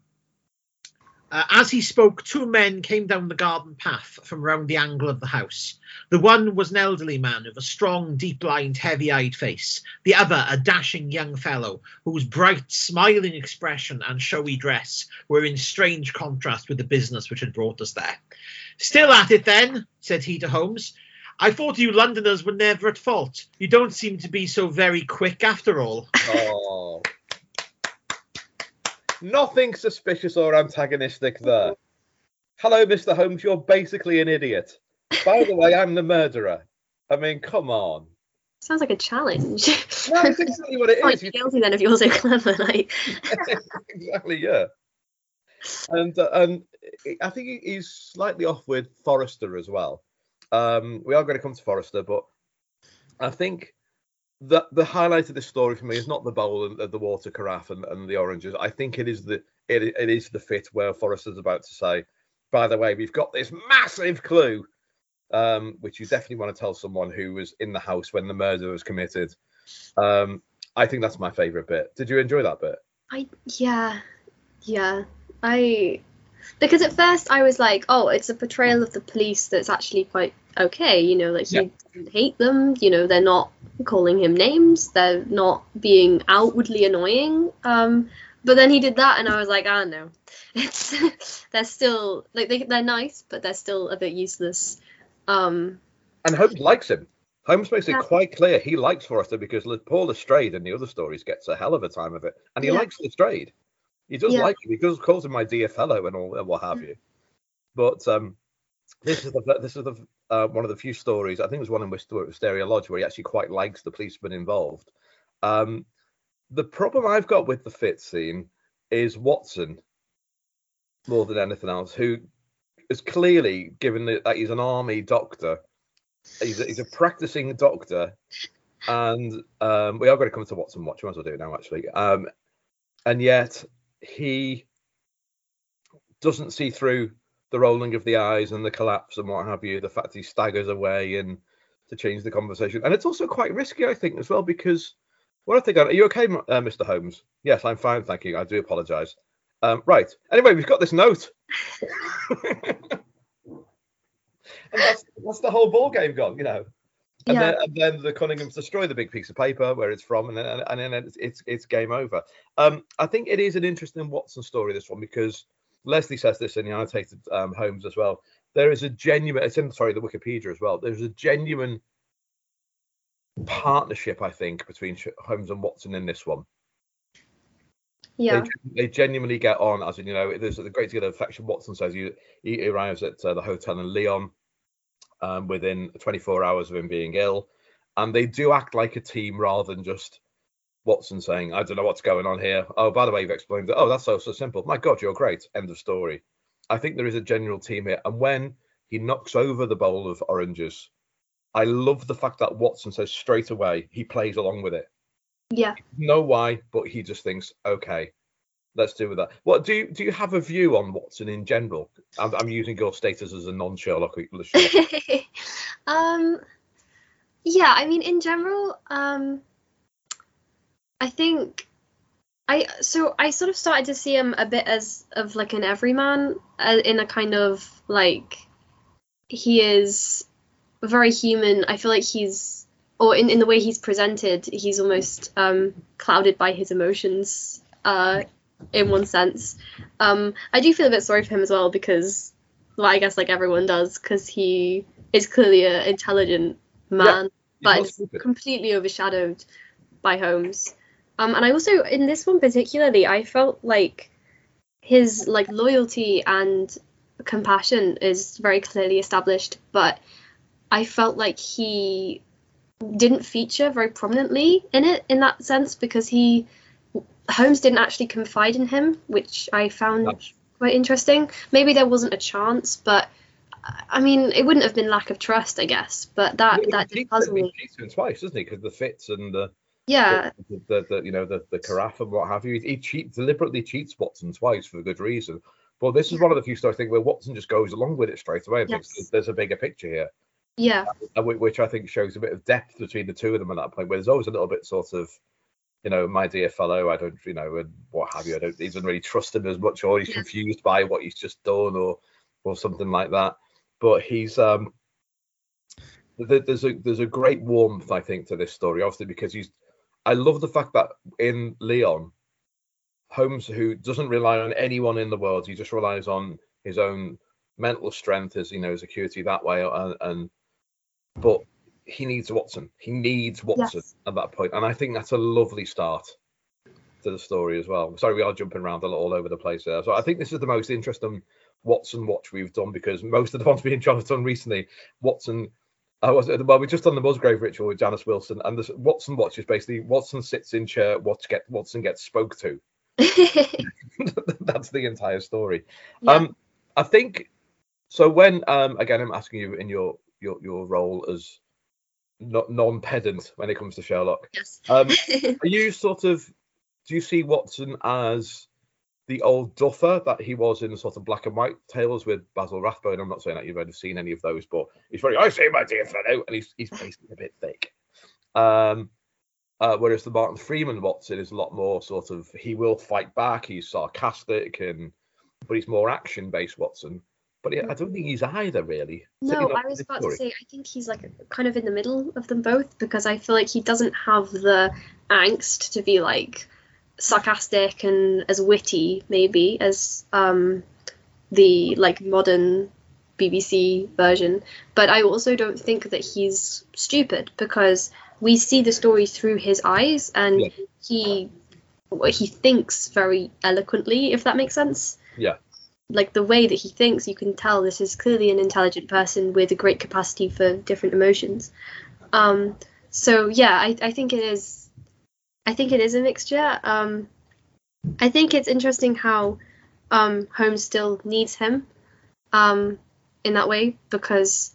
uh, as he spoke, two men came down the garden path from round the angle of the house. The one was an elderly man with a strong, deep-lined, heavy-eyed face. The other, a dashing young fellow whose bright, smiling expression and showy dress were in strange contrast with the business which had brought us there. Still at it, then, said he to Holmes. I thought you Londoners were never at fault. You don't seem to be so very quick after all. Oh. Nothing suspicious or antagonistic there. Hello, Mr. Holmes. You're basically an idiot. By the way, I'm the murderer. I mean, come on. Sounds like a challenge. No, it's exactly what it is. You- guilty then if you're so clever. Like. exactly, yeah. And uh, and I think he's slightly off with Forrester as well. Um, we are going to come to Forrester, but I think that the highlight of this story for me is not the bowl and the, the water carafe and, and the oranges. I think it is the it, it is the fit where Forrester's about to say, by the way, we've got this massive clue, um, which you definitely want to tell someone who was in the house when the murder was committed. Um, I think that's my favourite bit. Did you enjoy that bit? I yeah, yeah. I because at first I was like, oh, it's a portrayal of the police that's actually quite okay. You know, like he Yeah. doesn't hate them. You know, they're not calling him names. They're not being outwardly annoying. Um, but then he did that, and I was like, ah, no, it's they're still like they they're nice, but they're still a bit useless. Um, And Holmes likes him. Holmes makes it quite clear he likes Forrester because Paul Lestrade in the other stories gets a hell of a time of it, and he Yeah. likes Lestrade. He does Yeah. like him. He does calls him my dear fellow and all and what have you. But um, this is the this is the uh, one of the few stories. I think it was one in Wist- Wisteria Lodge where he actually quite likes the policeman involved. Um, the problem I've got with the fit scene is Watson more than anything else, who is clearly given that that he's an army doctor he's a, he's a practicing doctor, and um, we are going to come to Watson Watch. We might as well do it now, actually. Um, and yet he doesn't see through the rolling of the eyes and the collapse and what have you. The fact he staggers away and to change the conversation, and it's also quite risky, I think, as well, because what I think. Are you okay, uh, Mr. Holmes? Yes, I'm fine, thank you. I do apologise. Um, right. Anyway, we've got this note. and that's that's the whole ball game gone, you know. And, Yeah. then, and then the Cunninghams destroy the big piece of paper where it's from, and then and then it's it's, it's game over. Um, I think it is an interesting Watson story this one because Leslie says this in the annotated um, Holmes as well. There is a genuine. It's in sorry the Wikipedia as well. There's a genuine partnership, I think, between Holmes and Watson in this one. yeah, They, they genuinely get on, as in, you know, there's a great deal of affection. Watson says he, he arrives at uh, the hotel in Lyon, um, within 24 hours of him being ill, and they do act like a team rather than just Watson saying, "I don't know what's going on here." Oh, by the way, you've explained it. Oh, that's so so simple. My God, you're great. End of story. I think there is a general team here, and when he knocks over the bowl of oranges, I love the fact that Watson says straight away he plays along with it. Yeah. No why, but he just thinks, okay, let's do with that. What do you do? You have a view on Watson in general? I'm, I'm using your status as a non-Sherlock. um, yeah, I mean, in general, um, I think I so I sort of started to see him a bit as of like an everyman uh, in a kind of like he is very human. I feel like he's or in, in the way he's presented, he's almost um, clouded by his emotions uh, in one sense. Um, I do feel a bit sorry for him as well because, well, I guess like everyone does, because he is clearly an intelligent man, Yeah, but completely overshadowed by Holmes. Um, and I also in this one particularly, I felt like his like loyalty and compassion is very clearly established, but I felt like he didn't feature very prominently in it in that sense because he Holmes didn't actually confide in him, which I found That's- quite interesting. Maybe there wasn't a chance, but I mean, it wouldn't have been lack of trust, I guess. But that He that did puzzle me. twice, doesn't he? Because the fits and the Yeah, the, the, the you know the the carafe and what have you. He, he cheat deliberately cheats Watson twice for a good reason. But this is one of the few stories I think where Watson just goes along with it straight away and thinks Yes. there's, a bigger picture here, yeah, whi- which I think shows a bit of depth between the two of them at that point. Where there's always a little bit sort of, you know, my dear fellow, I don't, you know, and what have you. I don't, even really trust him as much, or he's Yeah. confused by what he's just done, or or something like that. But he's um, there's a there's a great warmth I think to this story, obviously because he's. I love the fact that in Lyon, Holmes, who doesn't rely on anyone in the world, he just relies on his own mental strength, his you know his acuity that way, uh, and, and but he needs Watson. He needs Watson Yes. at that point, and I think that's a lovely start to the story as well. Sorry, we are jumping around a lot all over the place there. So I think this is the most interesting Watson watch we've done because most of the ones me and John have done recently, Watson. I was well, we just done the Musgrave ritual with Janice Wilson, and this Watson watches. basically Watson sits in chair, Watson get Watson gets spoke to. That's the entire story. Yeah. Um, I think so. When um, again, I'm asking you in your your your role as not non-pedant when it comes to Sherlock. yes. Um, are you sort of do you see Watson as the old duffer that he was in the sort of black and white tales with Basil Rathbone? I'm not saying that you've ever seen any of those, but he's very I say my dear fellow, and he's he's basically a bit thick. Um, uh, whereas the Martin Freeman Watson is a lot more sort of he will fight back, he's sarcastic and but he's more action based Watson. But I don't think he's either really. No, I was about story. to say I think he's like kind of in the middle of them both because I feel like he doesn't have the angst to be like sarcastic and as witty maybe as um the like modern BBC version, but I also don't think that he's stupid because we see the story through his eyes and Yeah. he he thinks very eloquently if that makes sense Yeah. like the way that he thinks, you can tell this is clearly an intelligent person with a great capacity for different emotions. Um, so yeah, I, I think it is. I think it is a mixture. Um, I think it's interesting how um, Holmes still needs him um, in that way because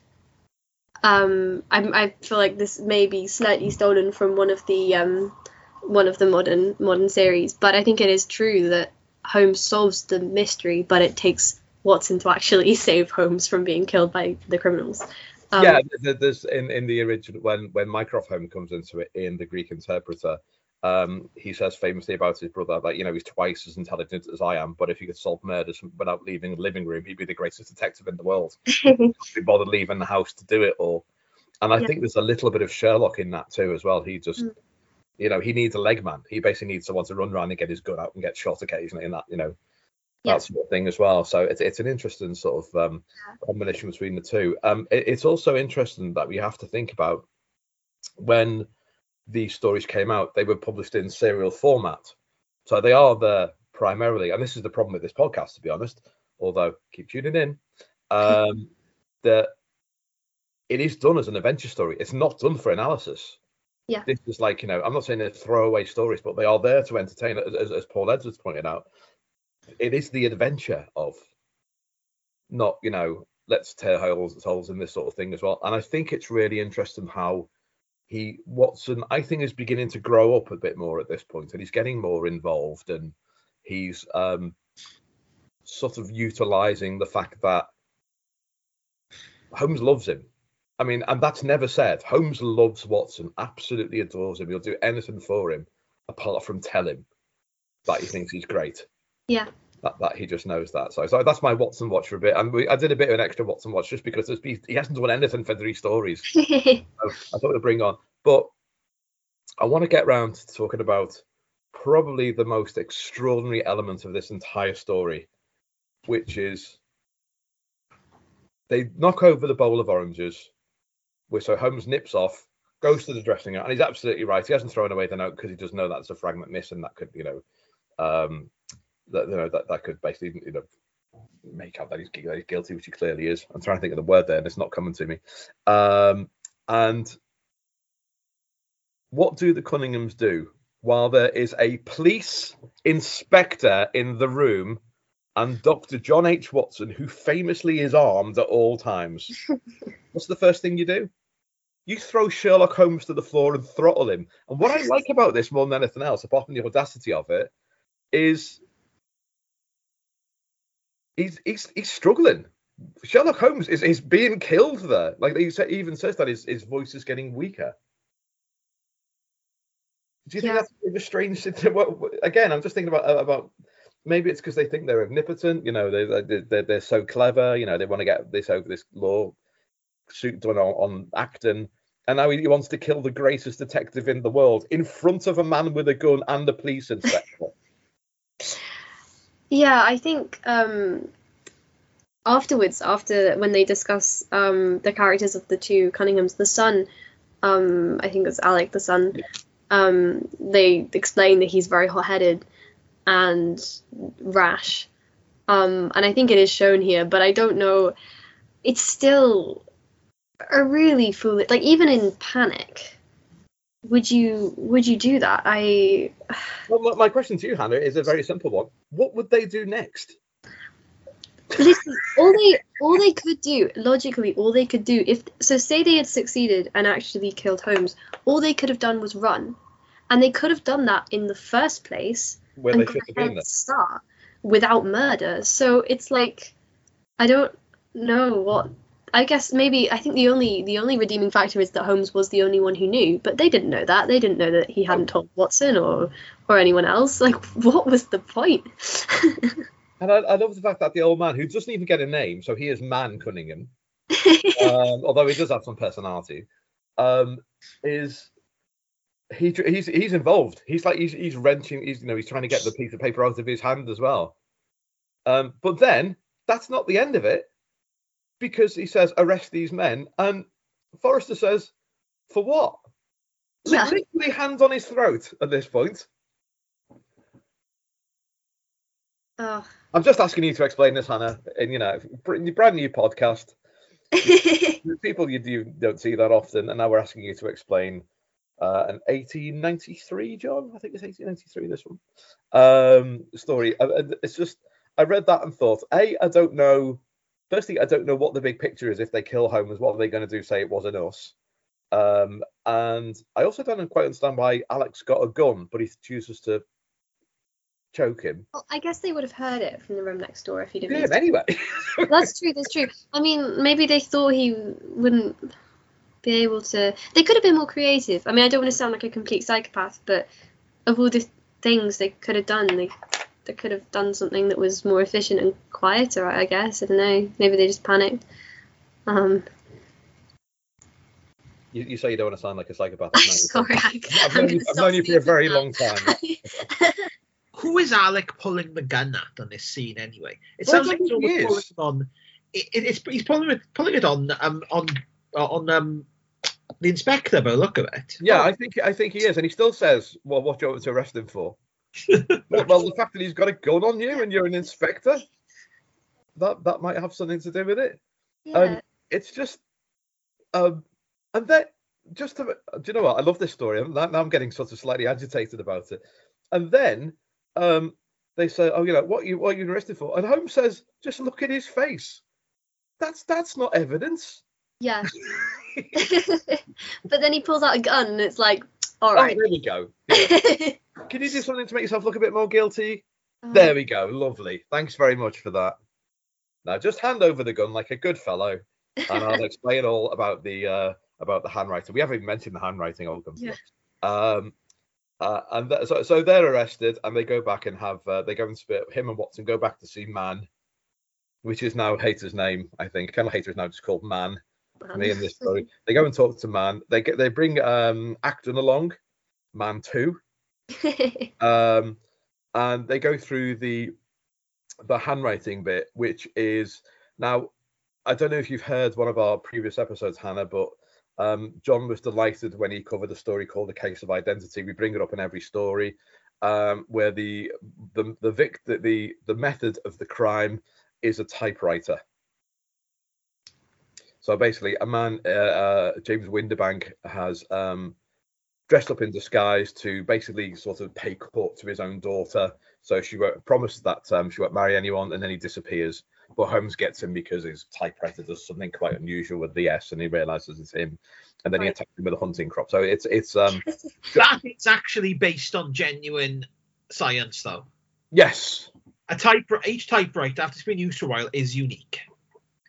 um, I, I feel like this may be slightly stolen from one of the um, one of the modern modern series, but I think it is true that Holmes solves the mystery, but it takes Watson to actually save Holmes from being killed by the criminals. Um, yeah, th- th- there's in, in the original when when Mycroft Holmes comes into it in the Greek Interpreter, um, he says famously about his brother that you know he's twice as intelligent as I am, but if he could solve murders without leaving the living room, he'd be the greatest detective in the world. Be bothered leaving the house to do it all. And I Yeah. think there's a little bit of Sherlock in that too as well. He just, Mm. you know, he needs a leg man. He basically needs someone to run around and get his gun out and get shot occasionally, and that you know Yeah. that sort of thing as well. So it's it's an interesting sort of um, combination between the two. Um, it- it's also interesting that we have to think about when these stories came out. They were published in serial format, so they are there primarily. And this is the problem with this podcast, to be honest. Although keep tuning in, um, that it is done as an adventure story. It's not done for analysis. Yeah. This is like, you know, I'm not saying they're throwaway stories, but they are there to entertain, as, as, Paul Edwards pointed out. It is the adventure of not, you know, let's tear holes, holes in this sort of thing as well. And I think it's really interesting how he Watson, I think, is beginning to grow up a bit more at this point, and he's getting more involved, and he's um, sort of utilizing the fact that Holmes loves him. I mean, and that's never said. Holmes loves Watson, absolutely adores him. He'll do anything for him, apart from tell him that he thinks he's great. Yeah. That, that he just knows that. So, so that's my Watson watch for a bit. And we, I did a bit of an extra Watson watch just because he, he hasn't done anything for three stories. So I thought we'd bring on. But I want to get round to talking about probably the most extraordinary element of this entire story, which is they knock over the bowl of oranges, which so Holmes nips off, goes to the dressing room, and he's absolutely right. He hasn't thrown away the note because he does know that's a fragment missing that could, you know, um, that you know that, that could basically, you know, make out that he's, that he's guilty, which he clearly is. I'm trying to think of the word there, and it's not coming to me. Um, and what do the Cunninghams do while there is a police inspector in the room and Dr. John H. Watson, who famously is armed at all times? What's the first thing you do? You throw Sherlock Holmes to the floor and throttle him. And what I like about this more than anything else, apart from the audacity of it, is he's he's, he's struggling. Sherlock Holmes is, is being killed there. Like he even says that his, his voice is getting weaker. Do you think that's a a strange Again, I'm just thinking about uh, about maybe it's because they think they're omnipotent. You know, they they they're, they're so clever. You know, they want to get this over this law suit done on, on Acton, and now he, he wants to kill the greatest detective in the world in front of a man with a gun and a police inspector. Yeah, I think um, afterwards, after when they discuss um, the characters of the two Cunninghams, the son, um, I think it's Alec, the son, um, they explain that he's very hot-headed and rash, um, and I think it is shown here. But I don't know. It's still a really foolish. Like even in panic, would you would you do that? I well, my, question to you, Hannah, is a very simple one. What would they do next? listen all they all they could do logically all they could do if so say they had succeeded and actually killed holmes all they could have done was run and they could have done that in the first place Where and they got should a have been there? start without murder so it's like i don't know what i guess maybe i think the only the only redeeming factor is that holmes was the only one who knew but they didn't know that they didn't know that he hadn't told watson or or anyone else like what was the point? And I, I love the fact that the old man, who doesn't even get a name, so he is Man Cunningham, um, although he does have some personality, um, is he he's he's involved. He's like he's he's wrenching. He's you know he's trying to get the piece of paper out of his hand as well. Um, but then that's not the end of it, because he says arrest these men, and Forrester says for what? Yeah. Literally hands on his throat at this point. oh. I'm just asking you to explain this, Hannah. And you know, br- brand new podcast. people you do don't see that often, and now we're asking you to explain uh, an 1893, John. I think it's 1893. This one um, story. It's just I read that and thought, a, I don't know. Firstly, I don't know what the big picture is. If they kill Holmes, what are they going to do? Say it wasn't us. Um, and I also don't quite understand why Alex got a gun, but he chooses to choke him. Well, I guess they would have heard it from the room next door if he didn't. Yeah, anyway. That's true. That's true. I mean, maybe they thought he wouldn't be able to. They could have been more creative. I mean, I don't want to sound like a complete psychopath, but of all the things they could have done, they they could have done something that was more efficient and quieter. I guess. I don't know. Maybe they just panicked. Um, You, you say you don't want to sound like a psychopath. I'm sorry. I, I've known, you, I've known you for a very now. long time. Who is Alec pulling the gun at on this scene anyway? It Well, sounds like he's he is. pulling it on. It, it, it's he's pulling it pulling it on um on uh, on um the inspector by the look of it. Yeah, I think I think he is, and he still says, "Well, what do you want to arrest him for?" well, the fact that he's got a gun on you and you're an inspector, that that might have something to do with it. Yeah. Um, It's just, Um, and then just to, do you know what? I love this story. I'm- Now I'm getting sort of slightly agitated about it. And then um, they say, "Oh, you know, what you what are you arrested for?" And Holmes says, "Just look at his face. That's that's not evidence." Yeah. but then he pulls out a gun and it's like, all Oh, there we go. Yeah. Can you do something to make yourself look a bit more guilty? There we go. Lovely. Thanks very much for that. Now just hand over the gun like a good fellow, and I'll explain all about the uh, about the handwriting. We haven't even mentioned the handwriting. Comes. Yeah. Um, uh, and th- so so they're arrested, and they go back and have uh, they go and spit. Him and Watson go back to see Man, which is now Hayter's name, I think. Colonel Hayter is now just called Man. Me in this story. They go and talk to Man. They get they bring um Acton along, Man Two um, and they go through the the handwriting bit, which is now I don't know if you've heard one of our previous episodes, Hannah, but um, John was delighted when he covered a story called "The Case of Identity." We bring it up in every story, um, where the the the vic the, the the method of the crime is a typewriter. So basically, a man, uh, uh, James Windibank, has um, dressed up in disguise to basically sort of pay court to his own daughter. So she won't promise that um, she won't marry anyone, and then he disappears. But Holmes gets him because his typewriter does something quite unusual with the S, and he realizes it's him. And then he attacks him with a hunting crop. So it's it's um That is actually based on genuine science, though. yes, A type each typewriter after it's been used for a while is unique.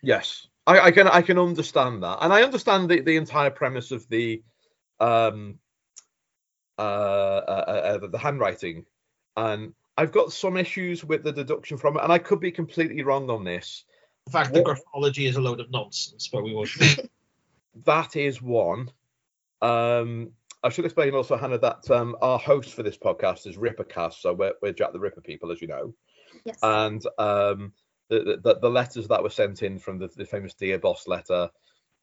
yes. I, I can I can understand that, and I understand the, the entire premise of the um uh, uh, uh, the handwriting, and I've got some issues with the deduction from it, and I could be completely wrong on this. In fact, the graphology is a load of nonsense, but we won't. that is one. Um, I should explain also, Hannah, that um, our host for this podcast is Rippercast, so we're, we're Jack the Ripper people, as you know. yes. And um, the, the the letters that were sent in from the, the famous Dear Boss letter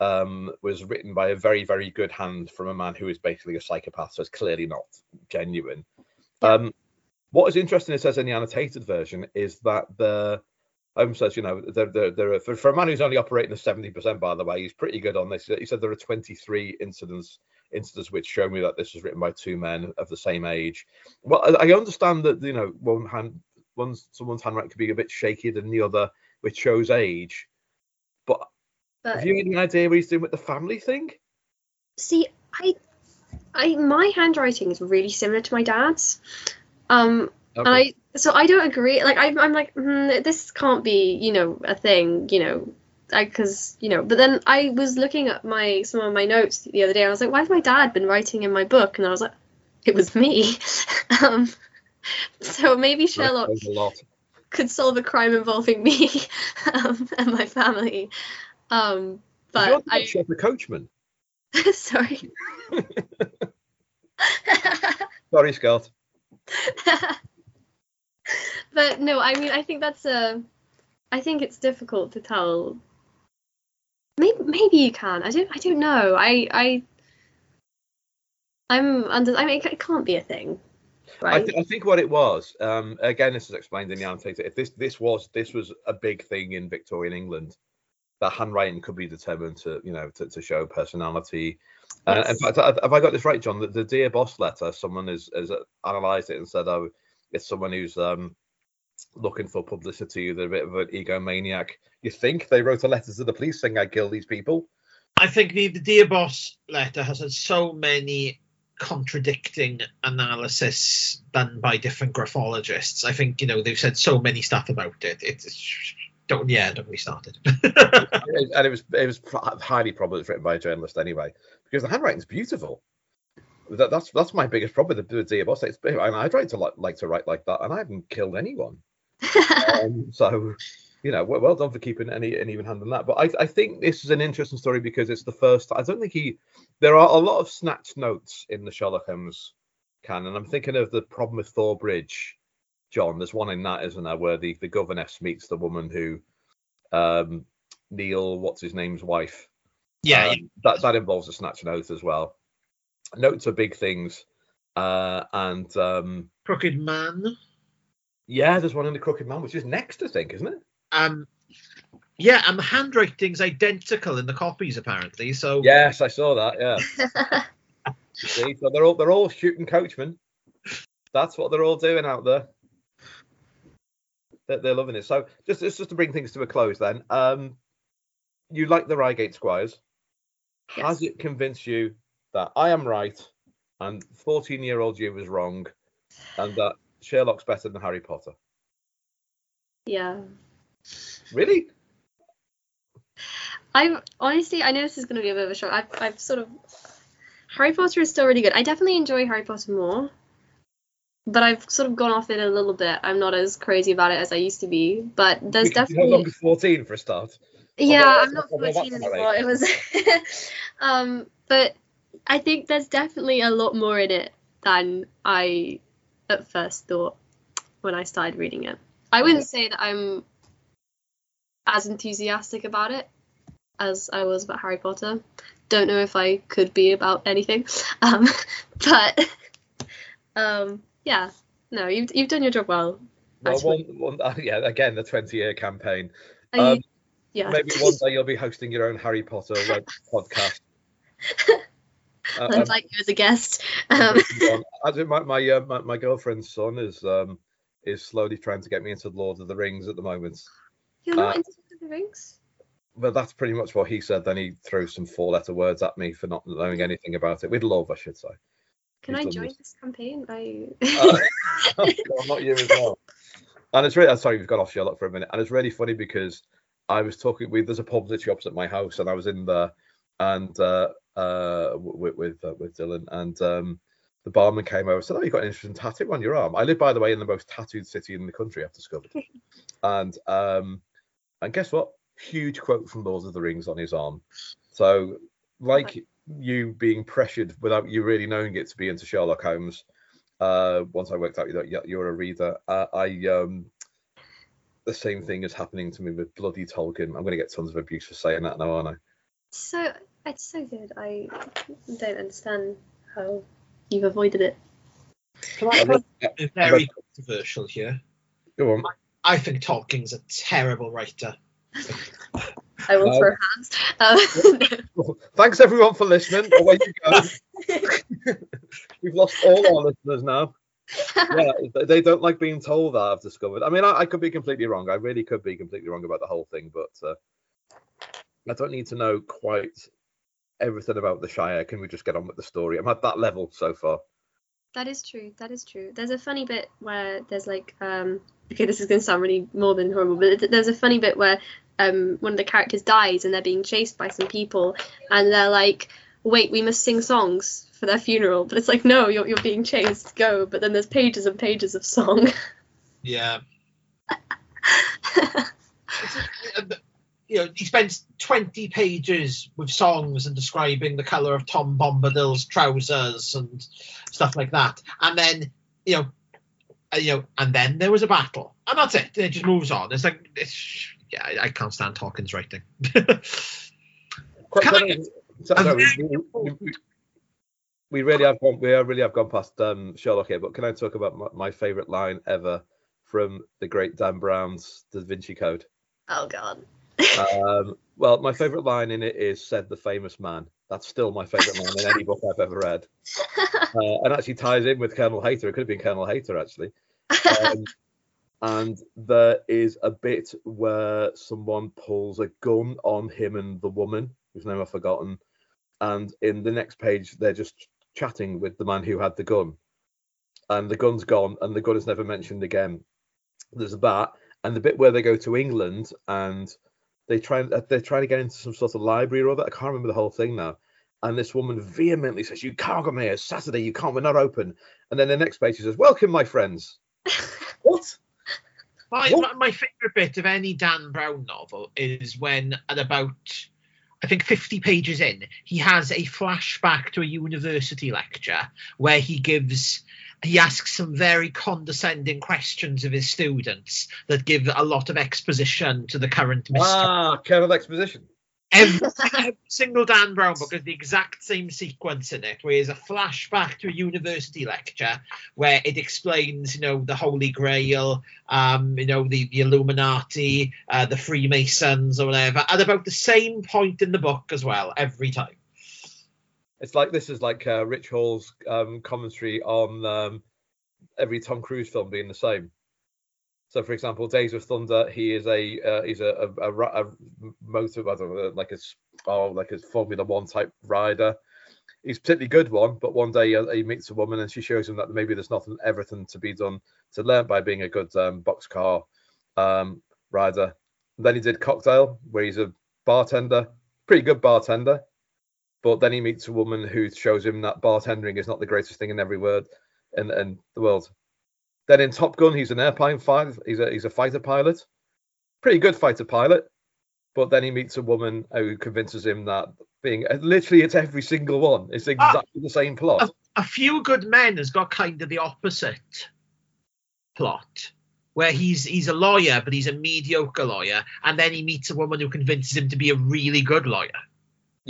um, was written by a very very good hand from a man who is basically a psychopath, so it's clearly not genuine. Um, what is interesting, it says in the annotated version, is that the Holmes says, you know, there, there, there are, for, for a man who's only operating at 70%, by the way, he's pretty good on this. He said there are 23 incidents incidents which show me that this was written by two men of the same age. Well, I I understand that, you know, one hand, one someone's handwriting could be a bit shakier than the other, which shows age. But but have you any idea what he's doing with the family thing? see, I, I, my handwriting is really similar to my dad's. Um, and I so I don't agree. Like I'm, I'm like mm, this can't be, you know, a thing, you know, I because you know. But then I was looking at my some of my notes the other day. And I was like, why has my dad been writing in my book? And I was like, it was me. um, so maybe Sherlock could solve a crime involving me um, and my family. Um, but dad I Shepard Coachman? sorry. Sorry, Scott. but no, I mean, I think that's a. I think it's difficult to tell. Maybe, maybe you can. I don't. I don't know. I. I. I'm under. I mean, it can't be a thing, I, th- I think what it was, um, again, this is explained in the annotator. If this this was this was a big thing in Victorian England, that handwriting could be determined to you know to, to show personality. Uh, in fact, have have I got this right, John? The, the dear boss letter, someone has has analysed it and said, oh, it's someone who's um looking for publicity. They're a bit of an egomaniac. You think they wrote a letter to the police saying I killed these people? I think the, the Dear Boss letter has had so many contradicting analysis done by different graphologists. I think, you know, they've said so many stuff about it. It's don't yeah, don't get me started. And it was it was pro- highly probably written by a journalist anyway, because the handwriting's beautiful. That, that's that's my biggest problem with the, with Dear Boss. It's, I mean, I'd like to like, like to write like that, and I haven't killed anyone. Um, so, you know, well, well done for keeping any an even hand on that. But I, I think this is an interesting story because it's the first. I don't think he. There are a lot of snatched notes in the Sherlock Holmes canon. I'm thinking of the problem with Thor Bridge, John. There's one in that, isn't there, where the the governess meets the woman who, um, Neil, what's his name's wife. yeah, Um, yeah. that that involves a snatch note as well. Notes are big things, uh, and um, Crooked Man. yeah, there's one in the Crooked Man, which is next, I think, isn't it? Um Yeah, and the handwriting's identical in the copies apparently. So Yes, I saw that. Yeah. See, so they're all they're all shooting coachmen. That's what they're all doing out there. They're, they're loving it. So just just to bring things to a close, then, um, you like the Reigate Squires. Yes. Has it convinced you that I am right and 14 year old you was wrong and that Sherlock's better than Harry Potter? yeah. Really? I've honestly, I know this is going to be a bit of a shock. I've, I've sort of Harry Potter is still really good. I definitely enjoy Harry Potter more, but I've sort of gone off it a little bit. I'm not as crazy about it as I used to be. But there's You're no definitely longer 14 for a start. yeah, Although I'm not 14 anymore. It was, um, but I think there's definitely a lot more in it than I at first thought when I started reading it. I wouldn't say that I'm as enthusiastic about it as I was about Harry Potter. Don't know if I could be about anything, um, but um, yeah, no, you've you've done your job well. Well, one, one, yeah, again, the 20 year campaign. Um, you- yeah, Maybe one day you'll be hosting your own Harry Potter podcast. Uh, I'd um, like you as a guest. Um, my my, uh, my my girlfriend's son is um is slowly trying to get me into Lord of the Rings at the moment. You're not uh, into Lord of the Rings. But that's pretty much what he said. Then he threw some four letter words at me for not knowing anything about it. With love, I should say. Can He's I join this. this campaign? I Uh, not you as well. And it's really, I'm sorry, we've gone off Sherlock for a minute. And it's really funny because I was talking with, there's a pub literally opposite my house, and I was in there and uh, uh, with with, uh, with Dylan, and um, the barman came over and said, Oh, you've got an interesting tattoo on your arm. I live, by the way, in the most tattooed city in the country, I've discovered. and um, and guess what? Huge quote from Lord of the Rings on his arm. So, like you being pressured without you really knowing it to be into Sherlock Holmes, uh, once I worked out that you- you're a reader, uh, I um, the same thing is happening to me with bloody Tolkien. I'm going to get tons of abuse for saying that now, aren't I? so it's so good. I don't understand how you've avoided it. Can I I read- be very controversial here? Go on. I think Tolkien's a terrible writer. I will Um, throw hands. Um, Thanks everyone for listening. Away you go. We've lost all our listeners now. Yeah, they- they don't like being told that. I've discovered. I mean, I, I could be completely wrong. I really could be completely wrong about the whole thing, but uh, I don't need to know quite everything about the Shire. Can we just get on with the story? I'm at that level so far. that is true. That is true. There's a funny bit where there's like um okay, this is gonna sound really more than horrible, but th- there's a funny bit where um one of the characters dies and they're being chased by some people and they're like, wait, we must sing songs for their funeral, but it's like no, you're you're being chased, go. But then there's pages and pages of song. Yeah. you know, he spends 20 pages with songs and describing the colour of Tom Bombadil's trousers and stuff like that. And then, you know, you know, and then there was a battle. And that's it. It just moves on. It's like, it's, yeah, I, I can't stand Tolkien's writing. Quite- Can I no, get so- a no, we, we- we- we really have gone. We really have gone past um, Sherlock here. But can I talk about my, my favourite line ever from the great Dan Brown's Da Vinci Code? oh god. Um, well, my favourite line in it is "said the famous man." That's still my favourite line in any book I've ever read, uh, and actually ties in with Colonel Hayter. It could have been Colonel Hayter actually. Um, and there is a bit where someone pulls a gun on him and the woman whose name I've forgotten, and in the next page they're just chatting with the man who had the gun, and the gun's gone, and the gun is never mentioned again. There's that, and the bit where they go to England and they try uh, they're trying to get into some sort of library or other. I can't remember the whole thing now. And this woman vehemently says, "You can't come here. It's Saturday. You can't. We're not open." And then the next page she says, "Welcome, my friends." what? My, What? my, favourite bit of any Dan Brown novel is when, at about, I think, 50 pages in, he has a flashback to a university lecture where he gives, he asks some very condescending questions of his students that give a lot of exposition to the current mystery. Ah, Colonel Exposition. Every, every single Dan Brown book has the exact same sequence in it, where there's a flashback to a university lecture where it explains, you know, the Holy Grail, um, you know, the, the Illuminati, uh, the Freemasons, or whatever, at about the same point in the book as well, every time. It's like this is like uh, Rich Hall's um, commentary on um, every Tom Cruise film being the same. So, for example, Days of Thunder, he is a uh, he's a, a, a, a motor, I don't know, like a oh, like a Formula One type rider. He's particularly good one, but one day uh, he meets a woman and she shows him that maybe there's nothing, everything to be done to learn by being a good um, boxcar um, rider. And then he did Cocktail, where he's a bartender, pretty good bartender, but then he meets a woman who shows him that bartending is not the greatest thing in every word in, in the world. Then in Top Gun, he's an airplane fighter. He's a he's a fighter pilot, pretty good fighter pilot. But then he meets a woman who convinces him that being literally it's every single one. It's ah. exactly the same plot. A, a Few Good Men has got kind of the opposite plot, where he's he's a lawyer, but he's a mediocre lawyer, and then he meets a woman who convinces him to be a really good lawyer.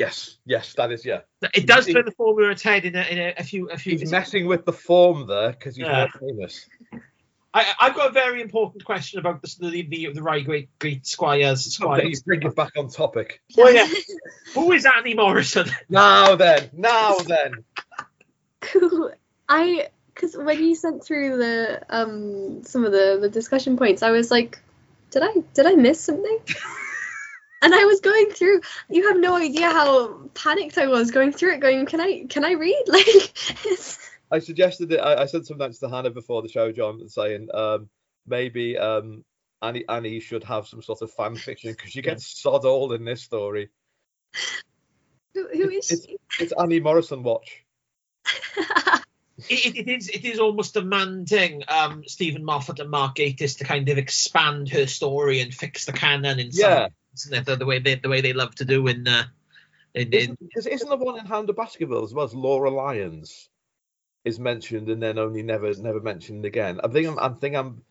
Yes, yes, that is yeah. It does turn the formula on its head in a, in a, a few a few. He's messing with the form there because he's Yeah. more famous. I, I've got a very important question about the the the, the right great great squires. Okay, Squires. bring it back on topic. Oh, yeah. Who is Annie Morrison? Now then, now then. Cool. I because when you sent through the um some of the the discussion points, I was like, did I did I miss something? and I was going through. You have no idea how panicked I was going through it. Going, can I can I read? Like, I suggested it. I, I said some notes to Hannah before the show, John, saying um, maybe um, Annie Annie should have some sort of fan fiction because she gets sod all in this story. who, who is It's- she? It's Annie Morrison watch. It, it is it is almost demanding um, Steven Moffat and Mark Gatiss to kind of expand her story and fix the canon in some Yeah. isn't it? The, the way they the way they love to do in uh, in, in Isn't, because isn't the one in Hound of Baskerville as well as Laura Lyons is mentioned and then only never never mentioned again. I think I'm I think I'm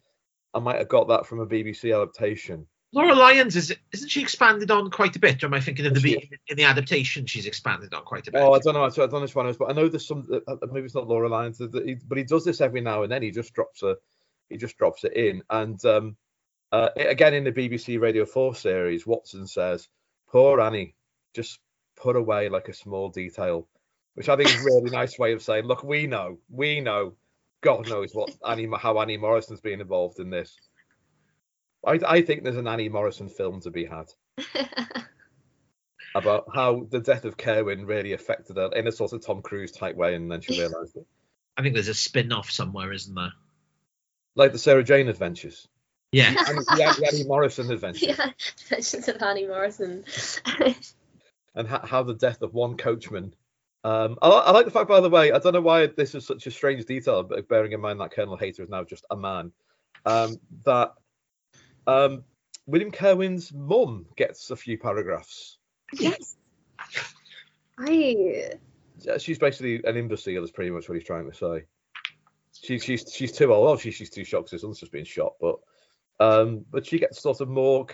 I might have got that from a BBC adaptation. Laura Lyons is isn't she expanded on quite a bit? Or am I thinking of the in the adaptation she's expanded on quite a bit? Oh, I don't know. I don't know which one it is, but I know there's some. uh, uh, Maybe it's not Laura Lyons, that- that he- but he does this every now and then. He just drops a, he just drops it in. And um, uh, again in the BBC Radio Four series, Watson says, "Poor Annie, just put away like a small detail," which I think is a really nice way of saying, "Look, we know, we know, God knows what Annie, how Annie Morrison's been involved in this." I, I think there's an Annie Morrison film to be had about how the death of Kirwan really affected her in a sort of Tom Cruise type way, and then she realised it. I think there's a spin-off somewhere, isn't there? Like the Sarah Jane Adventures Yeah. and the, the Annie Morrison Adventures, yeah, Adventures of Annie Morrison. and how, how the death of one coachman. Um, I, li- I like the fact, by the way, I don't know why this is such a strange detail, but bearing in mind that Colonel Hayter is now just a man, um, that um, William Kirwan's mum gets a few paragraphs. yes. I She's basically an imbecile, is pretty much what he's trying to say. She's she's she's too old. Oh, she, she's too shocked. 'cause Her son's just been shot, but um, but she gets sort of more.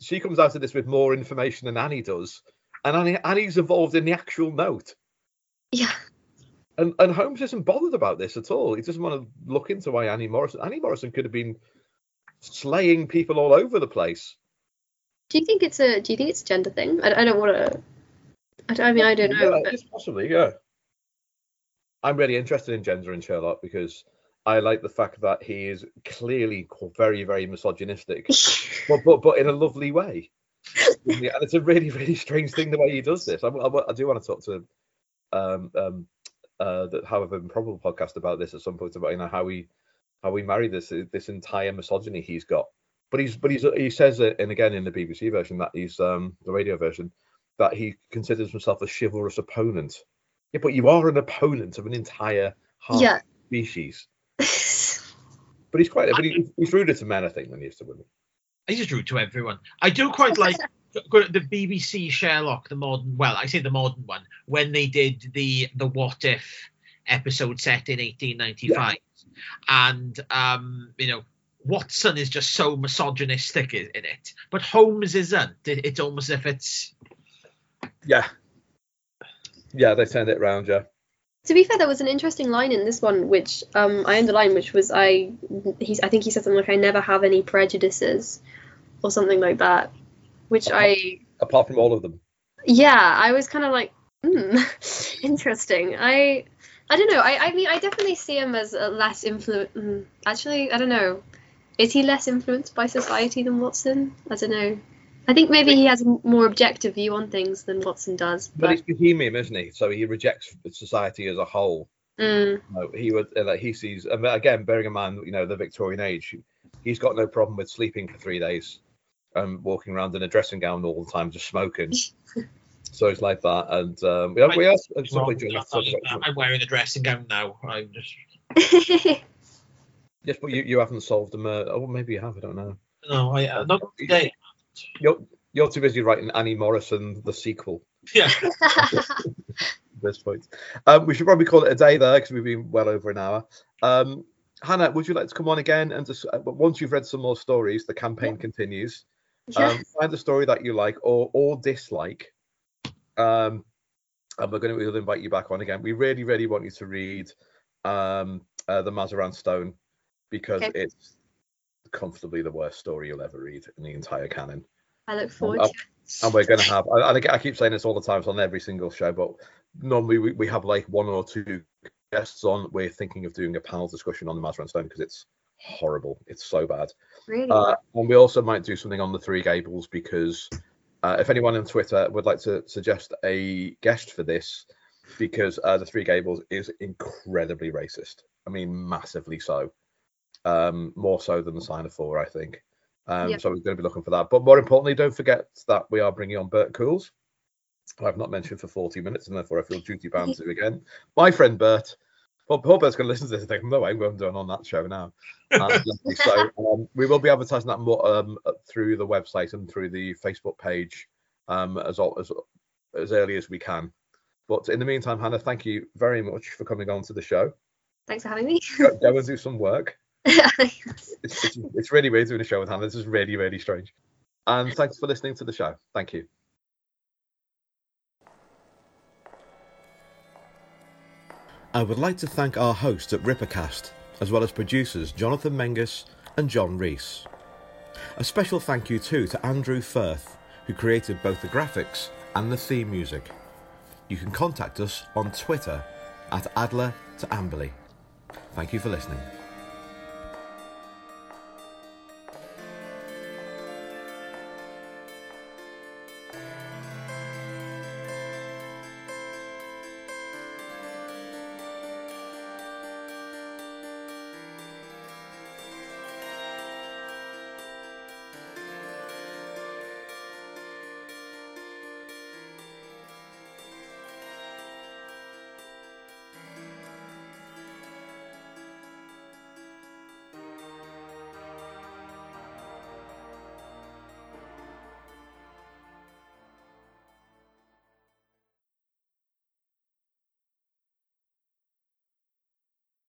She comes out of this with more information than Annie does, and Annie Annie's involved in the actual note. yeah. And and Holmes isn't bothered about this at all. He doesn't want to look into why Annie Morrison. Annie Morrison could have been slaying people all over the place. Do you think it's a Do you think it's a gender thing? I, I don't want to. I, don't- I mean, I don't know. Yeah, but- possibly, yeah. I'm really interested in gender in Sherlock because I like the fact that he is clearly very, very misogynistic, but but, but in a lovely way. And it's a really, really strange thing the way he does this. I, I, I do want to talk to um um uh the However Improbable podcast about this at some point about you know how we how we marry this this entire misogyny he's got. But he's but he's he says it and again in the BBC version that he's um the radio version that he considers himself a chivalrous opponent. Yeah, but you are an opponent of an entire half yeah. species. But he's quite but he, he's ruder to men, I think, than he is to women. He's just rude to everyone. I do quite like the BBC Sherlock, the modern. Well, I say the modern one when they did the the What If episode set in 1895, and um, you know. Watson is just so misogynistic in, in it, but Holmes isn't. It, it's almost as if it's Yeah. Yeah, they turned it around, yeah. To be fair, there was an interesting line in this one which um, I underlined, which was I he's I think he said something like I never have any prejudices or something like that, which I Apart from all of them. yeah I was kind of like hmm, interesting. I I don't know. I I mean I definitely see him as a less influ. Mm, actually, I don't know. Is he less influenced by society than Watson? I don't know. I think maybe he has a more objective view on things than Watson does. But But, he's bohemian, isn't he? So he rejects society as a whole. mm, No, he would uh, like he sees and again, bearing in mind, you know, the Victorian age, he's got no problem with sleeping for three days, um, walking around in a dressing gown all the time, just smoking. so it's like that, and um, we, we are Wrong. simply doing I'm. I'm wearing a dressing gown now. I'm just Yes, but you, you haven't solved the murder. Oh, maybe you have. I don't know. no, I uh, not today. You're you're too busy writing Annie Morrison the sequel. Yeah, at this point. Um, we should probably call it a day there because we've been well over an hour. Um, Hannah, would you like to come on again and just uh, once you've read some more stories, the campaign continues. yeah. Um, find a story that you like or or dislike. Um, and we're going to we'll invite you back on again. We really, really want you to read um, uh, the Mazarin Stone because Okay. it's comfortably the worst story you'll ever read in the entire canon. I look forward I'll- to it. And we're going to have, and I, I keep saying this all the time, it's on every single show, but normally we, we have like one or two guests on. We're thinking of doing a panel discussion on the Mazarin Stone because it's horrible. It's so bad. Really? Uh, and we also might do something on the Three Gables because uh, if anyone on Twitter would like to suggest a guest for this, because uh, the Three Gables is incredibly racist. I mean, massively so. Um, more so than the Sign of Four, I think. Um, Yeah. So we're going to be looking for that. But more importantly, don't forget that we are bringing on Bert Coules. who I've not mentioned for 40 minutes, and therefore I feel duty bound to again. My friend Bert. Well, poor Bert's going to listen to this and think, no, I'm going on that show now. Um, so um, we will be advertising that more um, through the website and through the Facebook page um, as, as as early as we can. But in the meantime, Hannah, thank you very much for coming on to the show. Thanks for having me. Go, go and do some work. It's, it's, it's really weird doing a show with Hannah. This is really, really strange. And thanks for listening to the show. Thank you. I would like to thank our host at Rippercast, as well as producers Jonathan Menges and John Reese. A special thank you too to Andrew Firth, who created both the graphics and the theme music. You can contact us on Twitter at Adler to Amberley. Thank you for listening.